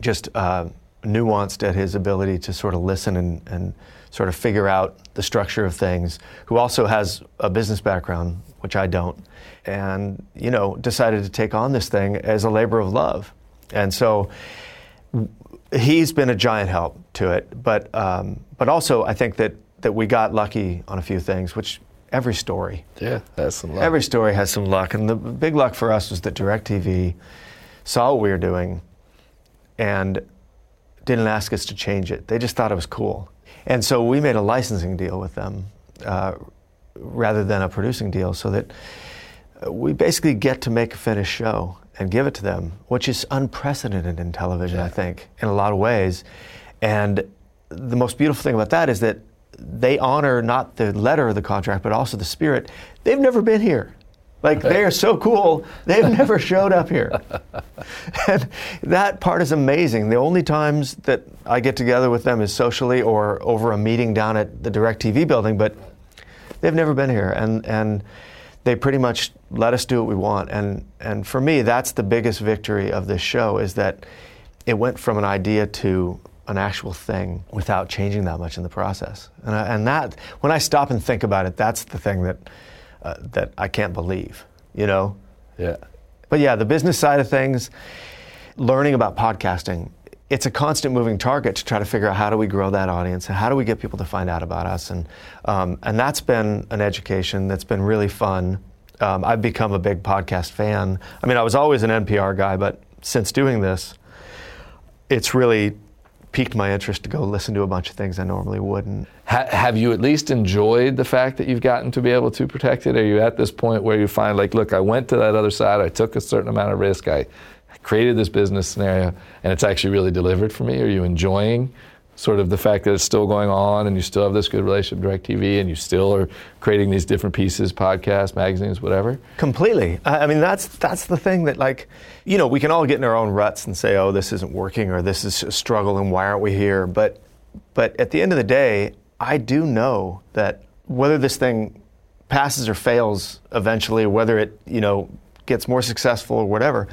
A: just uh, nuanced at his ability to sort of listen and, and sort of figure out the structure of things, who also has a business background, which I don't and you know decided to take on this thing as a labor of love. And so he's been a giant help to it. But um, but also I think that that we got lucky on a few things which every story
B: yeah has some luck
A: every story has some luck and the big luck for us was that DirecTV saw what we were doing and didn't ask us to change it they just thought it was cool and so we made a licensing deal with them uh, rather than a producing deal so that we basically get to make a finished show and give it to them, which is unprecedented in television, yeah. I think, in a lot of ways. And the most beautiful thing about that is that they honor not the letter of the contract, but also the spirit. They've never been here. Like they are so cool, they've never showed up here. and that part is amazing. The only times that I get together with them is socially or over a meeting down at the DirecTV building, but they've never been here. And and they pretty much let us do what we want. And, and for me, that's the biggest victory of this show is that it went from an idea to an actual thing without changing that much in the process. And, I, and that, when I stop and think about it, that's the thing that, uh, that I can't believe, you know?
B: Yeah.
A: But yeah, the business side of things, learning about podcasting, it's a constant moving target to try to figure out how do we grow that audience and how do we get people to find out about us and um, and that's been an education that's been really fun. Um, I've become a big podcast fan. I mean, I was always an NPR guy, but since doing this, it's really piqued my interest to go listen to a bunch of things I normally wouldn't.
B: Ha- have you at least enjoyed the fact that you've gotten to be able to protect it? Are you at this point where you find like, look, I went to that other side, I took a certain amount of risk, I created this business scenario and it's actually really delivered for me? Are you enjoying sort of the fact that it's still going on and you still have this good relationship with DirecTV and you still are creating these different pieces, podcasts, magazines, whatever?
A: Completely. I mean, that's, that's the thing that, like, you know, we can all get in our own ruts and say, oh, this isn't working or this is a struggle and why aren't we here? But, but at the end of the day, I do know that whether this thing passes or fails eventually, whether it, you know, gets more successful or whatever,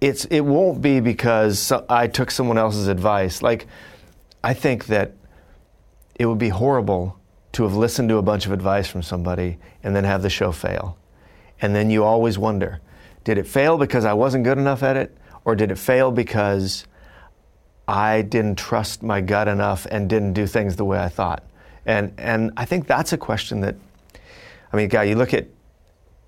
A: it's it won't be because I took someone else's advice. Like I think that it would be horrible to have listened to a bunch of advice from somebody and then have the show fail. And then you always wonder, did it fail because I wasn't good enough at it or did it fail because I didn't trust my gut enough and didn't do things the way I thought? And and I think that's a question that I mean, guy, you look at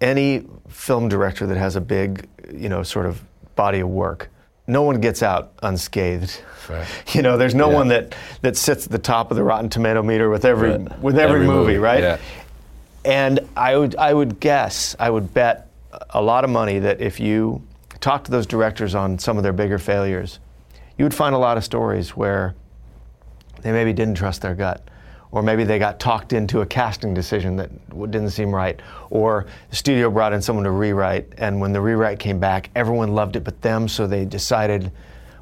A: any film director that has a big, you know, sort of body of work. No one gets out unscathed. Right. You know, there's no yeah. one that, that sits at the top of the Rotten Tomato meter with every right. with every, every movie, movie, right? Yeah. And I would I would guess, I would bet a lot of money that if you talk to those directors on some of their bigger failures, you would find a lot of stories where they maybe didn't trust their gut or maybe they got talked into a casting decision that didn't seem right, or the studio brought in someone to rewrite, and when the rewrite came back, everyone loved it but them, so they decided,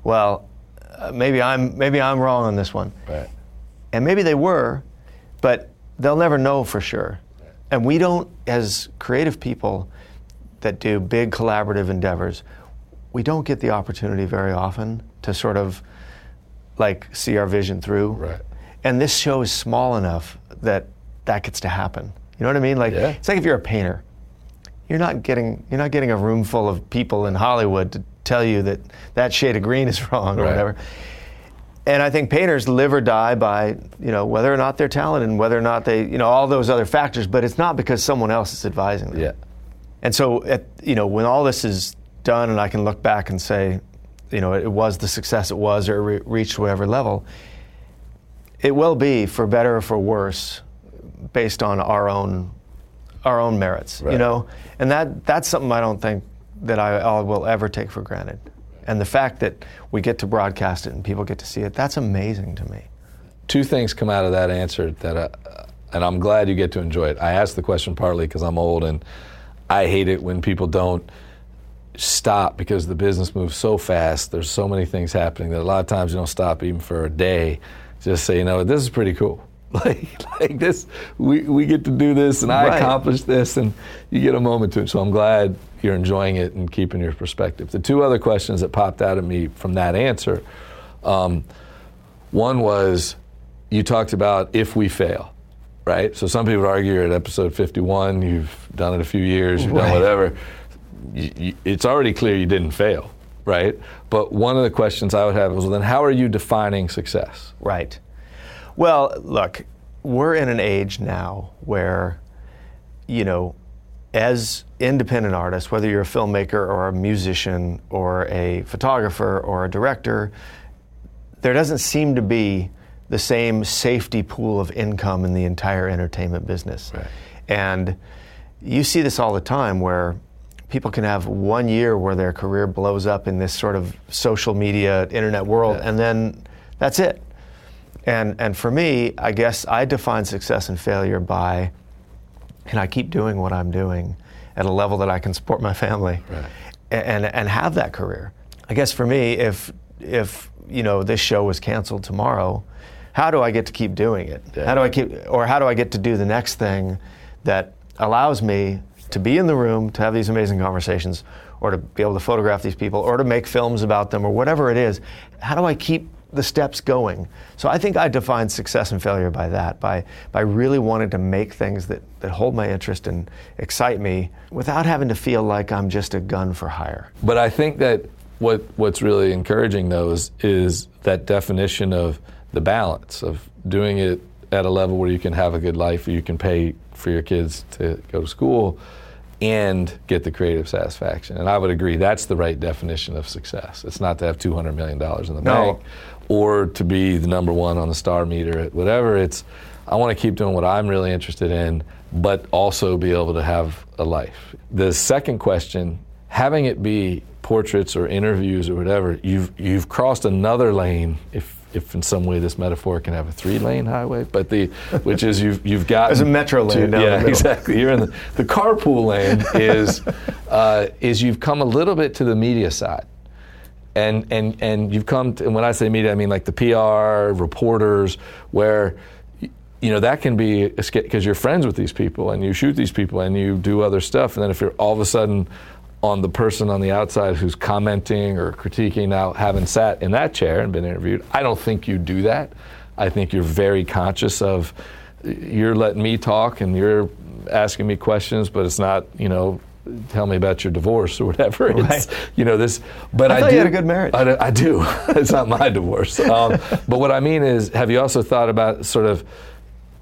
A: well, uh, maybe I'm maybe I'm wrong on this one,
B: right.
A: and maybe they were, but they'll never know for sure, and we don't, as creative people that do big collaborative endeavors, we don't get the opportunity very often to sort of like see our vision through.
B: Right.
A: And this show is small enough that that gets to happen. You know what I mean? Like
B: Yeah.
A: it's like if you're a painter, you're not getting you're not getting a room full of people in Hollywood to tell you that that shade of green is wrong or
B: Right.
A: whatever. And I think painters live or die by you know whether or not they're talented and whether or not they you know all those other factors. But it's not because someone else is advising them.
B: Yeah.
A: And so, at, you know, when all this is done, and I can look back and say, you know, it was the success it was, or it re- reached whatever level. It will be for better or for worse, based on our own, our own merits. You know, and that that's something I don't think that I, I will ever take for granted. And the fact that we get to broadcast it and people get to see it, that's amazing to me.
B: two things come out of that answer that, I, and I'm glad you get to enjoy it. I asked the question partly because I'm old and I hate it when people don't stop because the business moves so fast. There's so many things happening that a lot of times you don't stop even for a day. Just say, you know, this is pretty cool. Like, like this, we, we get to do this, and I
A: Right.
B: accomplished this, and you get a moment to it. So I'm glad you're enjoying it and keeping your perspective. The two other questions that popped out at me from that answer. Um, one was you talked about if we fail, right? So some people argue you're at episode 51, you've done it a few years, you've done whatever. You, you, it's already clear you didn't fail, right? But one of the questions I would have is well, then how are you defining success?
A: Right. Well, look, we're in an age now where, you know, as independent artists, whether you're a filmmaker or a musician or a photographer or a director, there doesn't seem to be the same safety pool of income in the entire entertainment business.
B: Right.
A: And you see this all the time where people can have one year where their career blows up in this sort of social media, internet world,
B: Yeah.
A: and then that's it. And, and for me, I guess I define success and failure by can I keep doing what I'm doing at a level that I can support my family
B: Right.
A: a- and, and have that career? I guess for me, if, if you know, this show was canceled tomorrow, how do I get to keep doing it?
B: Yeah.
A: How do I keep, or how do I get to do the next thing that allows me to be in the room, to have these amazing conversations, or to be able to photograph these people, or to make films about them, or whatever it is? How do I keep the steps going? So I think I define success and failure by that, by, by really wanting to make things that, that hold my interest and excite me without having to feel like I'm just a gun for hire.
B: But I think that what what's really encouraging though is is that definition of the balance of doing it at a level where you can have a good life, where you can pay for your kids to go to school, and get the creative satisfaction. And I would agree that's the right definition of success. It's not to have two hundred million dollars in the
A: No.
B: bank, or to be the number one on the star meter at whatever. It's I want to keep doing what I'm really interested in, but also be able to have a life. The second question, having it be portraits or interviews or whatever, you've you've crossed another lane. If if in some way this metaphor can have a three-lane highway, but the which is you've you've got
A: There's a metro lane down
B: yeah exactly. You're in the the carpool lane is uh, is you've come a little bit to the media side. And and and you've come to, and when I say media, I mean like the PR reporters, where you know that can be because you're friends with these people and you shoot these people and you do other stuff, and then if you're all of a sudden on the person on the outside who's commenting or critiquing now having sat in that chair and been interviewed, I don't think you do that. I think you're very conscious of you're letting me talk and you're asking me questions, but it's not you know. Tell me about your divorce or whatever. It's, you know this, but
A: I
B: I, do,
A: you had a good marriage.
B: I, do- I do. it's not my divorce. Um, but what I mean is, have you also thought about sort of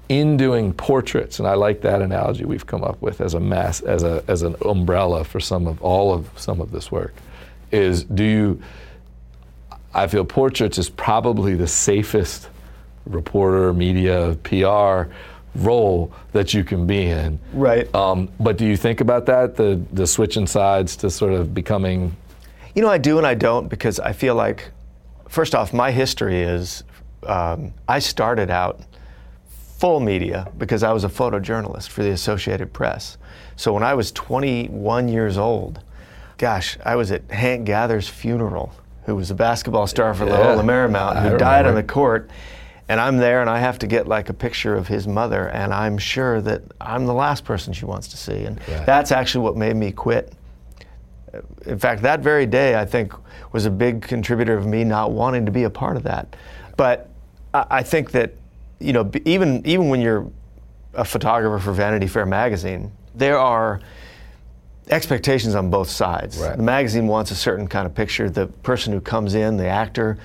B: in doing portraits? And I like that analogy we've come up with as a mass, as a as an umbrella for some of all of some of this work. Is do you? I feel portraits is probably the safest reporter, media, PR role that you can be in.
A: Right.
B: Um, but do you think about that, the the switching sides to sort of becoming
A: You know, I do and I don't because I feel like, first off, my history is um, I started out full media because I was a photojournalist for the Associated Press. So when I was 21 years old, gosh, I was at Hank Gathers' funeral, who was a basketball star for
B: Yeah,
A: Loyola Marymount, who died on the court. And I'm there and I have to get like a picture of his mother, and I'm sure that I'm the last person she wants to see. And
B: Right.
A: that's actually what made me quit in fact, that very day, I think, was a big contributor of me not wanting to be a part of that. But I, I think that, you know, even even when you're a photographer for Vanity Fair magazine, there are expectations on both sides.
B: Right.
A: The magazine wants a certain kind of picture. The person who comes in, the actor,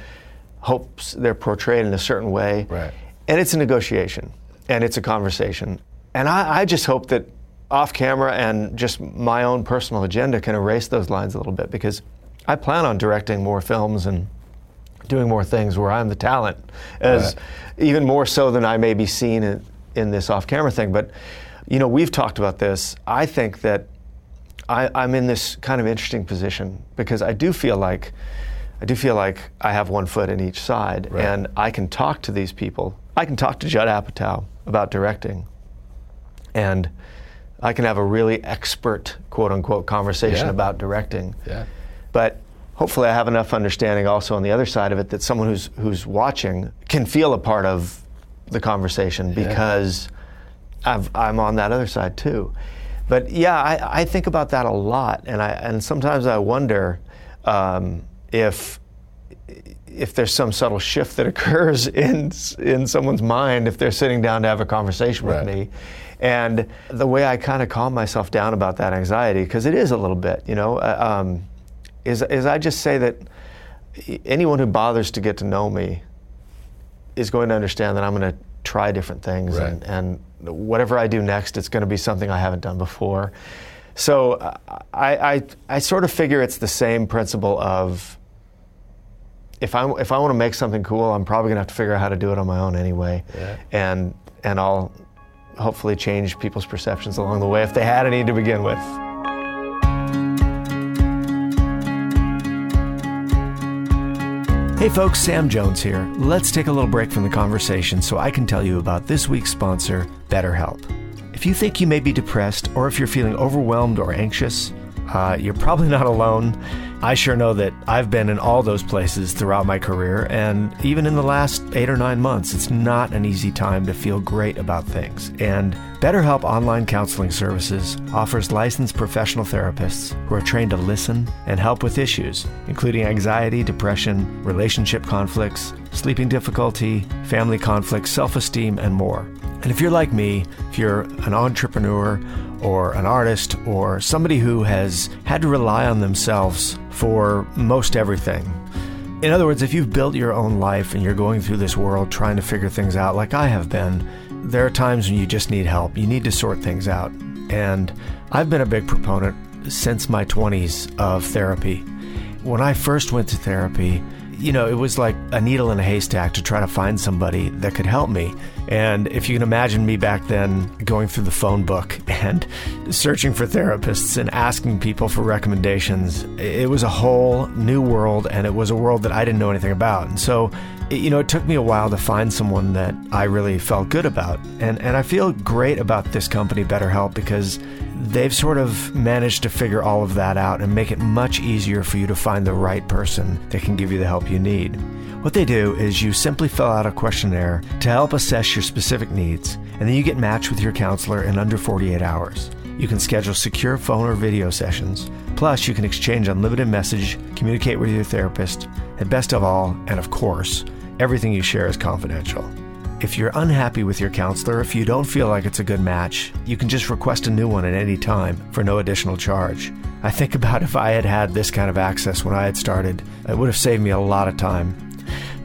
A: hopes they're portrayed in a certain way.
B: Right.
A: And it's a negotiation and it's a conversation. And I, I just hope that off camera and just my own personal agenda can erase those lines a little bit because I plan on directing more films and doing more things where I'm the talent, as
B: Right.
A: even more so than I may be seen in, in this off camera thing. But, you know, we've talked about this. I think that I, I'm in this kind of interesting position because I do feel like I do feel like I have one foot in each side,
B: Right.
A: and I can talk to these people. I can talk to Judd Apatow about directing, and I can have a really expert, quote unquote, conversation
B: Yeah.
A: about directing.
B: Yeah.
A: But hopefully, I have enough understanding also on the other side of it that someone who's who's watching can feel a part of the conversation because I've, I'm on that other side too. But yeah, I, I think about that a lot, and I and sometimes I wonder um, if if there's some subtle shift that occurs in in someone's mind if they're sitting down to have a conversation
B: Right.
A: with me. And the way I kind of calm myself down about that anxiety, because it is a little bit, you know, uh, um, is, is I just say that anyone who bothers to get to know me is going to understand that I'm going to try different things,
B: Right.
A: and, and whatever I do next, it's going to be something I haven't done before. So I, I, I sort of figure it's the same principle of if I if I want to make something cool, I'm probably gonna have to figure out how to do it on my own anyway,
B: Yeah.
A: and and I'll hopefully change people's perceptions along the way if they had any to begin with. Hey folks, Sam Jones here. Let's take a little break from the conversation so I can tell you about this week's sponsor, BetterHelp. If you think you may be depressed or if you're feeling overwhelmed or anxious, uh, you're probably not alone. I sure know that I've been in all those places throughout my career, and even in the last eight or nine months, it's not an easy time to feel great about things. And BetterHelp Online Counseling Services offers licensed professional therapists who are trained to listen and help with issues, including anxiety, depression, relationship conflicts, sleeping difficulty, family conflicts, self esteem, and more. And if you're like me, if you're an entrepreneur or an artist or somebody who has had to rely on themselves for most everything, in other words, if you've built your own life and you're going through this world trying to figure things out like I have been, there are times when you just need help. You need to sort things out. And I've been a big proponent since my 20s of therapy. When I first went to therapy, you know, it was like a needle in a haystack to try to find somebody that could help me. And if you can imagine me back then going through the phone book and searching for therapists and asking people for recommendations, it was a whole new world and it was a world that I didn't know anything about. And so, you know, it took me a while to find someone that I really felt good about. And, and I feel great about this company, BetterHelp, because they've sort of managed to figure all of that out and make it much easier for you to find the right person that can give you the help you need. What they do is you simply fill out a questionnaire to help assess your specific needs, and then you get matched with your counselor in under 48 hours. You can schedule secure phone or video sessions. Plus, you can exchange unlimited message, communicate with your therapist, and best of all, and of course, everything you share is confidential. If you're unhappy with your counselor, if you don't feel like it's a good match, you can just request a new one at any time for no additional charge. I think about if I had had this kind of access when I had started, it would have saved me a lot of time.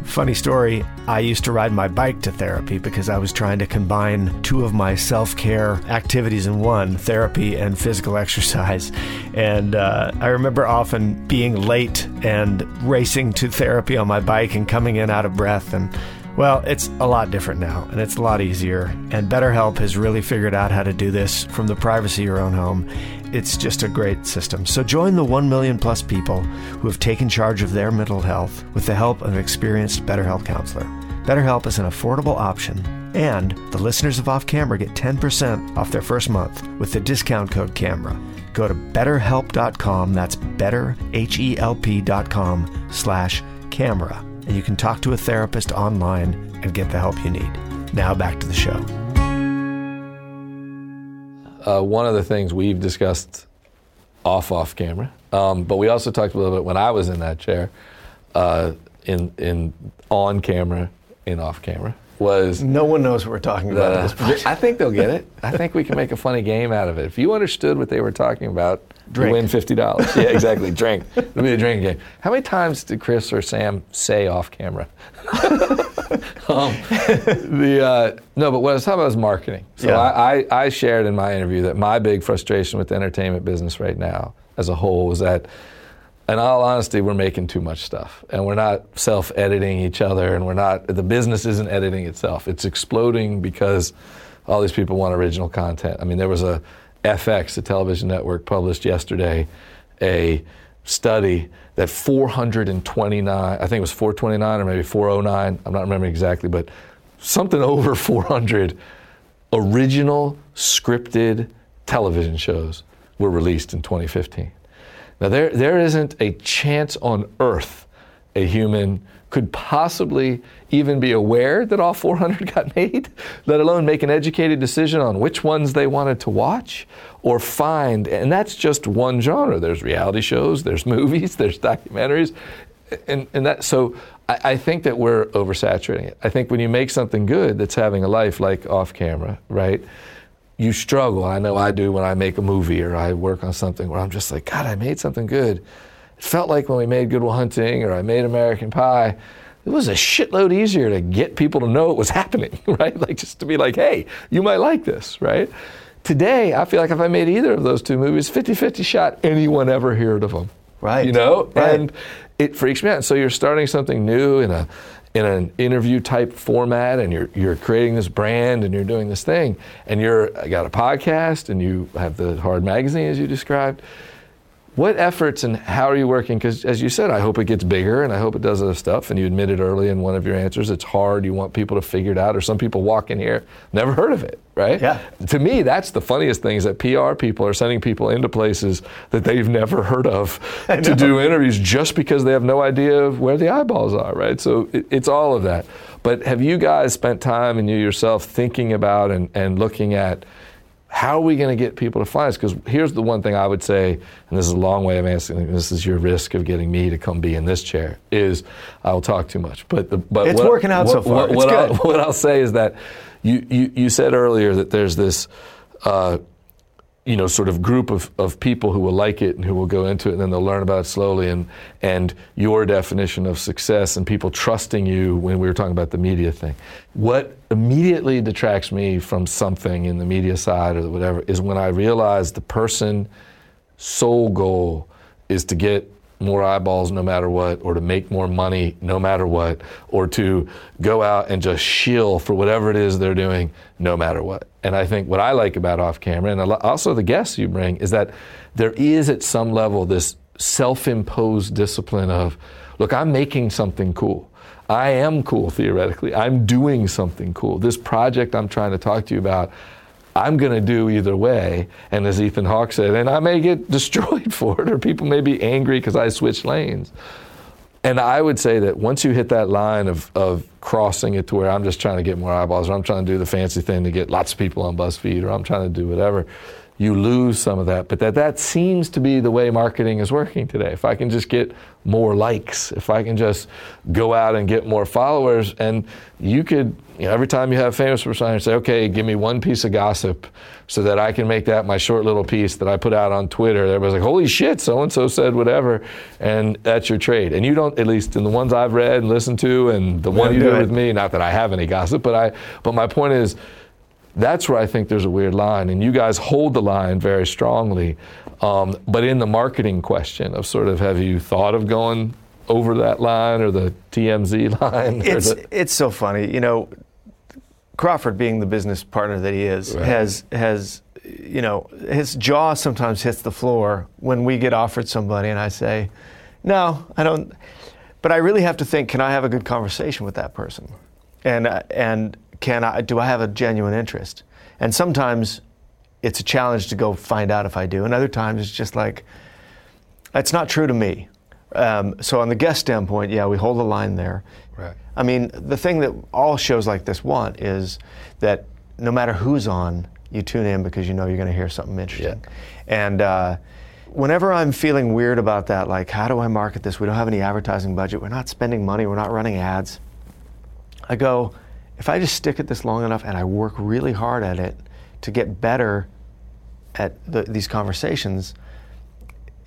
A: Funny story, I used to ride my bike to therapy because I was trying to combine two of my self care activities in one therapy and physical exercise. And uh, I remember often being late and racing to therapy on my bike and coming in out of breath. And well, it's a lot different now and it's a lot easier. And BetterHelp has really figured out how to do this from the privacy of your own home. It's just a great system. So join the 1 million plus people who have taken charge of their mental health with the help of an experienced BetterHelp counselor. BetterHelp is an affordable option, and the listeners of Off Camera get 10% off their first month with the discount code CAMERA. Go to betterhelp.com, that's betterhelp.com slash camera, and you can talk to a therapist online and get the help you need. Now back to the show.
B: Uh, one of the things we've discussed off off camera, um, but we also talked a little bit when I was in that chair, uh, in in on camera, in off camera, was
A: No one knows what we're talking about at this point.
B: I think they'll get it. I think we can make a funny game out of it. If you understood what they were talking about,
A: Drink.
B: you win fifty dollars. Yeah, exactly. Drink. It'll be a drinking game. How many times did Chris or Sam say off camera? um, the uh, no, but what I was talking about was marketing. So
A: Yeah.
B: I, I, I shared in my interview that my big frustration with the entertainment business right now, as a whole, was that in all honesty, we're making too much stuff, and we're not self-editing each other, and we're not. The business isn't editing itself; it's exploding because all these people want original content. I mean, there was a FX, a television network, published yesterday a study that 429, I think it was 429 or maybe 409. I'm not remembering exactly, but something over 400 original scripted television shows were released in 2015. Now, there, there isn't a chance on earth a human could possibly even be aware that all 400 got made, let alone make an educated decision on which ones they wanted to watch or find. And that's just one genre. There's reality shows, there's movies, there's documentaries. And, and that, so I, I think that we're oversaturating it. I think when you make something good that's having a life like off camera, right? you struggle. I know I do when I make a movie or I work on something where I'm just like, God, I made something good. It felt like when we made Good Will Hunting or I made American Pie, it was a shitload easier to get people to know it was happening, right? Like just to be like, hey, you might like this, right? Today, I feel like if I made either of those two movies, 50 50 shot, anyone ever heard of them.
A: Right.
B: You know?
A: Right.
B: And it freaks me out. So you're starting something new in a in an interview type format and you're you're creating this brand and you're doing this thing and you're got a podcast and you have the hard magazine as you described what efforts and how are you working? Because as you said i hope it gets bigger and i hope it does other stuff and you admitted early in one of your answers it's hard. You want people to figure it out or some people walk in here never heard of it right?
A: Yeah.
B: to me that's the funniest thing is that pr people are sending people into places that they've never heard of to do interviews just because they have no idea of where the eyeballs are right? So it, it's all of that. But have you guys spent time and you yourself thinking about and, and looking at how are we going to get people to find us? Because here's the one thing I would say, and this is a long way of answering. This is your risk of getting me to come be in this chair. Is I'll talk too much, but the, but
A: It's
B: what-
A: working out
B: what-
A: so far.
B: What,
A: It's
B: what I'll, what I'll say is that you you, you said earlier that there's this. Uh, you know, sort of group of, of people who will like it and who will go into it and then they'll learn about it slowly and and your definition of success and people trusting you when we were talking about the media thing. What immediately detracts me from something in the media side or whatever is when I realize the person sole goal is to get more eyeballs no matter what, or to make more money no matter what, or to go out and just shill for whatever it is they're doing no matter what. And I think what I like about off camera, and also the guests you bring, is that there is at some level this self imposed discipline of, look, I'm making something cool. I am cool theoretically. I'm doing something cool. This project I'm trying to talk to you about, I'm going to do either way. And as Ethan Hawke said, and I may get destroyed for it, or people may be angry because I switched lanes. And I would say that once you hit that line of, of crossing it to where I'm just trying to get more eyeballs, or I'm trying to do the fancy thing to get lots of people on BuzzFeed, or I'm trying to do whatever, you lose some of that. But that, that seems to be the way marketing is working today. If I can just get more likes, if I can just go out and get more followers, and you could, you know, every time you have a famous person, say, okay, give me one piece of gossip so that I can make that my short little piece that I put out on Twitter. Everybody's like, holy shit, so and so said whatever, and that's your trade. And you don't, at least in the ones I've read and listened to, and the one you
A: do
B: did
A: it.
B: with me, not that I have any gossip, but I, but my point is, that's where I think there's a weird line, and you guys hold the line very strongly. Um, but in the marketing question of sort of, have you thought of going over that line or the TMZ line?
A: It's
B: the-
A: it's so funny, you know. Crawford, being the business partner that he is,
B: Right.
A: has has you know his jaw sometimes hits the floor when we get offered somebody, and I say, no, I don't. But I really have to think: Can I have a good conversation with that person? And uh, and can I? Do I have a genuine interest? And sometimes it's a challenge to go find out if I do, and other times it's just like it's not true to me. Um, so on the guest standpoint, yeah, we hold the line there.
B: Right.
A: I mean, the thing that all shows like this want is that no matter who's on, you tune in because you know you're going to hear something interesting. Yeah. And uh, whenever I'm feeling weird about that, like how do I market this? We don't have any advertising budget. We're not spending money. We're not running ads. I go, if I just stick at this long enough and I work really hard at it to get better at the, these conversations,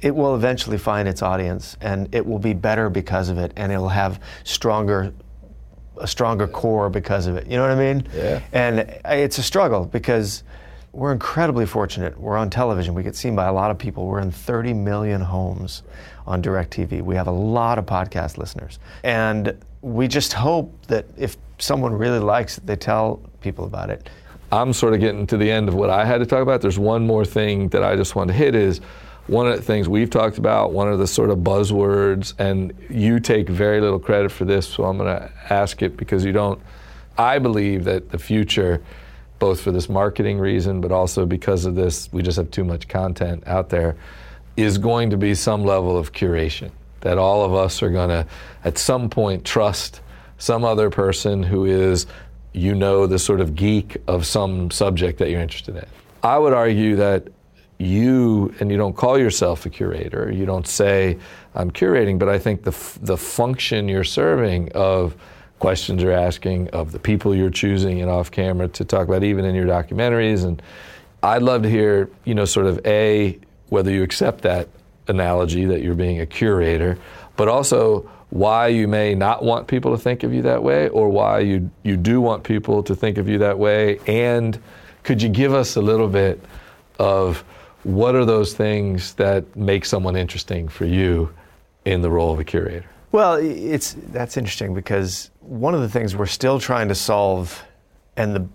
A: it will eventually find its audience and it will be better because of it and it'll have stronger a stronger core because of it. You know what I mean?
B: Yeah.
A: And it's a struggle because we're incredibly fortunate. We're on television. We get seen by a lot of people. We're in 30 million homes on DirecTV. We have a lot of podcast listeners. And we just hope that if someone really likes it, they tell people about it.
B: I'm sort of getting to the end of what I had to talk about. There's one more thing that I just want to hit is one of the things we've talked about, one of the sort of buzzwords, and you take very little credit for this, so I'm going to ask it because you don't. I believe that the future, both for this marketing reason, but also because of this, we just have too much content out there, is going to be some level of curation. That all of us are going to, at some point, trust some other person who is, you know, the sort of geek of some subject that you're interested in. I would argue that you and you don't call yourself a curator you don't say i'm curating but i think the, the function you're serving of questions you're asking of the people you're choosing and off camera to talk about even in your documentaries and i'd love to hear you know sort of a whether you accept that analogy that you're being a curator but also why you may not want people to think of you that way or why you you do want people to think of you that way and could you give us a little bit of what are those things that make someone interesting for you in the role of a curator?
A: Well, it's that's interesting because one of the things we're still trying to solve and the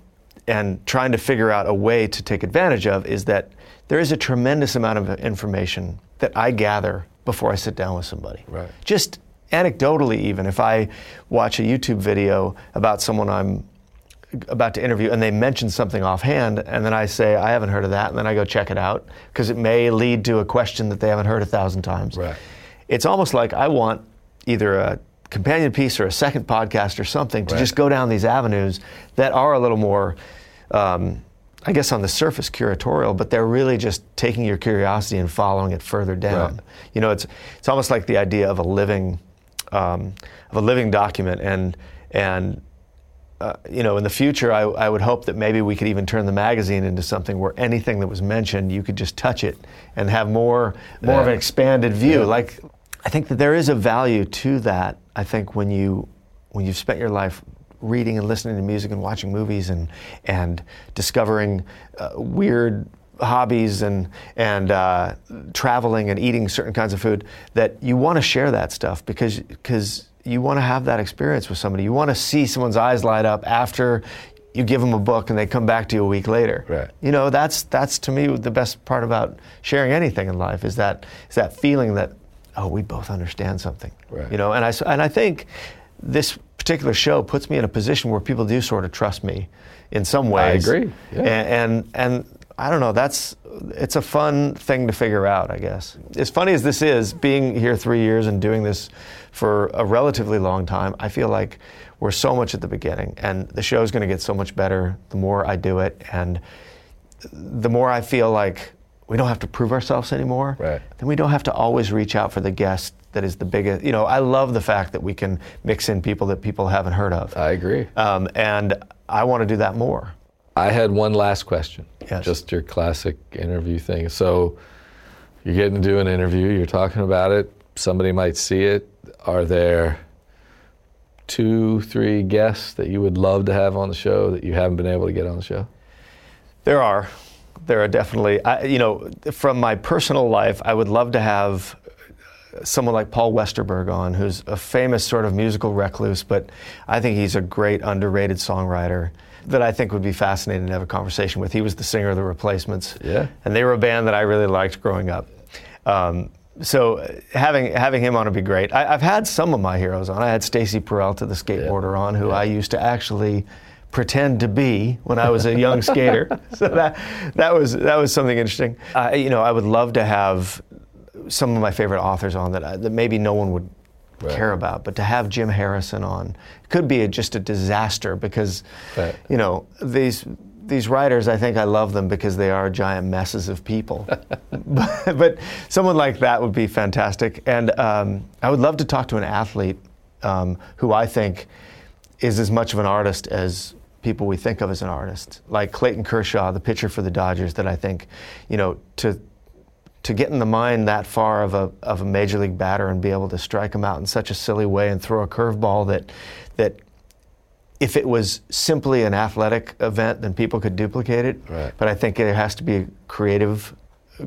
A: and trying to figure out a way to take advantage of is that there is a tremendous amount of information that I gather before I sit down with somebody.
B: Right.
A: Just anecdotally even if I watch a YouTube video about someone I'm about to interview and they mention something offhand and then I say I haven't heard of that and then I go check it out because it may lead to a question that they haven't heard a thousand times.
B: Right.
A: It's almost like I want either a companion piece or a second podcast or something to
B: Right.
A: just go down these avenues that are a little more um, I guess on the surface curatorial, but they're really just taking your curiosity and following it further down.
B: Right.
A: You know, it's it's almost like the idea of a living um, of a living document, and and uh, you know, in the future, I, I would hope that maybe we could even turn the magazine into something where anything that was mentioned, you could just touch it and have more more of an expanded view.
B: Yeah.
A: Like, I think that there is a value to that. I think when you when you've spent your life reading and listening to music and watching movies and and discovering uh, weird hobbies and and uh, traveling and eating certain kinds of food that you want to share that stuff because because you want to have that experience with somebody. You want to see someone's eyes light up after you give them a book and they come back to you a week later.
B: Right.
A: You know, that's that's to me the best part about sharing anything in life is that is that feeling that oh, we both understand something.
B: Right.
A: You know, and I and I think this particular show puts me in a position where people do sort of trust me in some ways.
B: I agree, yeah.
A: And, and and I don't know. That's it's a fun thing to figure out. I guess. As funny as this is, being here three years and doing this for a relatively long time, I feel like we're so much at the beginning, and the show's going to get so much better the more I do it, and the more I feel like we don't have to prove ourselves anymore,
B: Right.
A: then we don't have to always reach out for the guest that is the biggest. You know, I love the fact that we can mix in people that people haven't heard of.
B: I agree.
A: Um, and I want to do that more.
B: I had one last question.
A: Yes.
B: Just your classic interview thing. So you're getting to do an interview, you're talking about it, somebody might see it. Are there two, three guests that you would love to have on the show that you haven't been able to get on the show?
A: There are. There are definitely, I, you know, from my personal life, I would love to have someone like Paul Westerberg on, who's a famous sort of musical recluse, but I think he's a great underrated songwriter that I think would be fascinating to have a conversation with. He was the singer of the Replacements,
B: Yeah.
A: and they were a band that I really liked growing up. Um, so uh, having having him on would be great. I, I've had some of my heroes on. I had Stacy Peralta, the skateboarder, on, who I used to actually pretend to be when I was a young skater. So that that was that was something interesting. Uh, you know, I would love to have some of my favorite authors on that I, that maybe no one would
B: Right.
A: care about, but to have Jim Harrison on could be a, just a disaster because
B: Right.
A: you know these these writers. I think I love them because they are giant messes of people. but, but someone like that would be fantastic, and um, I would love to talk to an athlete um, who I think is as much of an artist as people we think of as an artist, like Clayton Kershaw, the pitcher for the Dodgers, that I think, you know, to to get in the mind that far of a of a major league batter and be able to strike him out in such a silly way and throw a curveball that that if it was simply an athletic event, then people could duplicate it.
B: Right.
A: But I think there has to be creative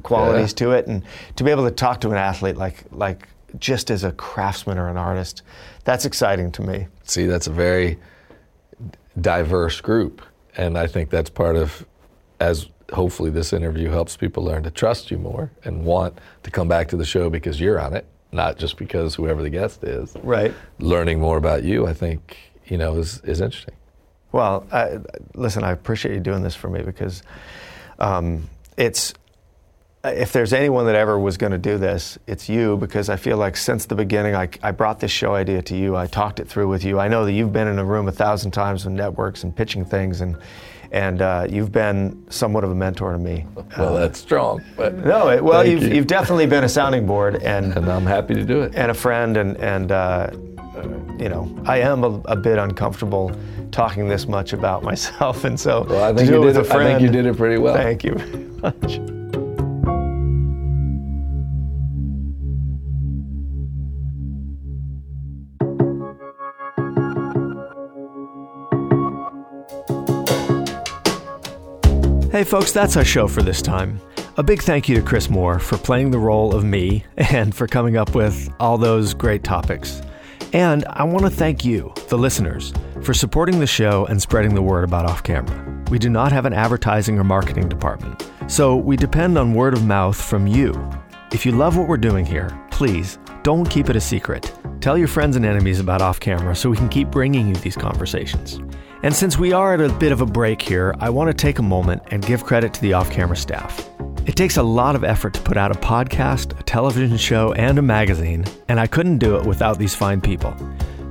A: qualities
B: Yeah.
A: to it, and to be able to talk to an athlete like like just as a craftsman or an artist, that's exciting to me.
B: See, that's a very diverse group. And I think that's part of, as hopefully this interview helps people learn to trust you more and want to come back to the show because you're on it, not just because whoever the guest is.
A: Right.
B: Learning more about you, I think, you know, is, is interesting.
A: Well, I, listen, I appreciate you doing this for me because um, it's if there's anyone that ever was going to do this, it's you because I feel like since the beginning, I, I brought this show idea to you. I talked it through with you. I know that you've been in a room a thousand times with networks and pitching things, and and uh, you've been somewhat of a mentor to me.
B: Well,
A: Uh,
B: that's strong. But
A: no, it, well, you've,
B: you.
A: you. have definitely been a sounding board and
B: and I'm happy to do it.
A: and a friend, and and uh, you know, I am a, a bit uncomfortable talking this much about myself, and so
B: Well, I think you did
A: a
B: it- I think you did it pretty well.
A: Thank you very much. Hey, folks, that's our show for this time. A big thank you to Chris Moore for playing the role of me and for coming up with all those great topics. And I want to thank you, the listeners, for supporting the show and spreading the word about off camera. We do not have an advertising or marketing department, so we depend on word of mouth from you. If you love what we're doing here, please don't keep it a secret. Tell your friends and enemies about off camera so we can keep bringing you these conversations. And since we are at a bit of a break here, I want to take a moment and give credit to the off camera staff. It takes a lot of effort to put out a podcast, a television show, and a magazine, and I couldn't do it without these fine people.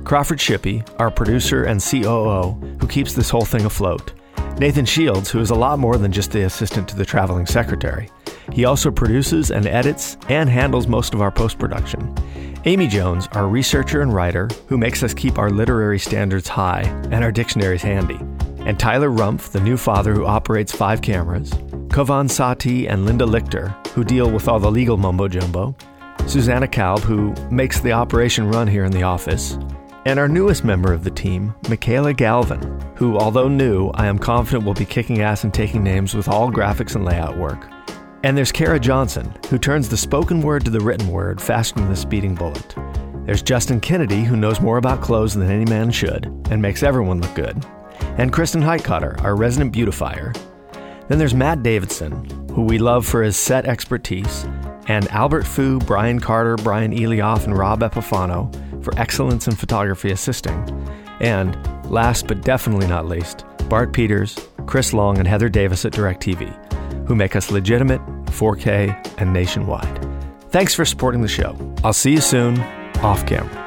A: Crawford Shippey, our producer and COO, who keeps this whole thing afloat. Nathan Shields, who is a lot more than just the assistant to the traveling secretary. He also produces and edits and handles most of our post production. Amy Jones, our researcher and writer, who makes us keep our literary standards high and our dictionaries handy. And Tyler Rumpf, the new father who operates five cameras. Kovan Sati and Linda Lichter, who deal with all the legal mumbo jumbo. Susanna Kalb, who makes the operation run here in the office. And our newest member of the team, Michaela Galvin, who, although new, I am confident will be kicking ass and taking names with all graphics and layout work. And there's Kara Johnson, who turns the spoken word to the written word faster than the speeding bullet. There's Justin Kennedy, who knows more about clothes than any man should and makes everyone look good. And Kristen Heitcotter, our resident beautifier. Then there's Matt Davidson, who we love for his set expertise, and Albert Fu, Brian Carter, Brian Elioff, and Rob Epifano for excellence in photography assisting. And last but definitely not least, Bart Peters, Chris Long, and Heather Davis at DirecTV, who make us legitimate, 4K, and nationwide. Thanks for supporting the show. I'll see you soon, off camera.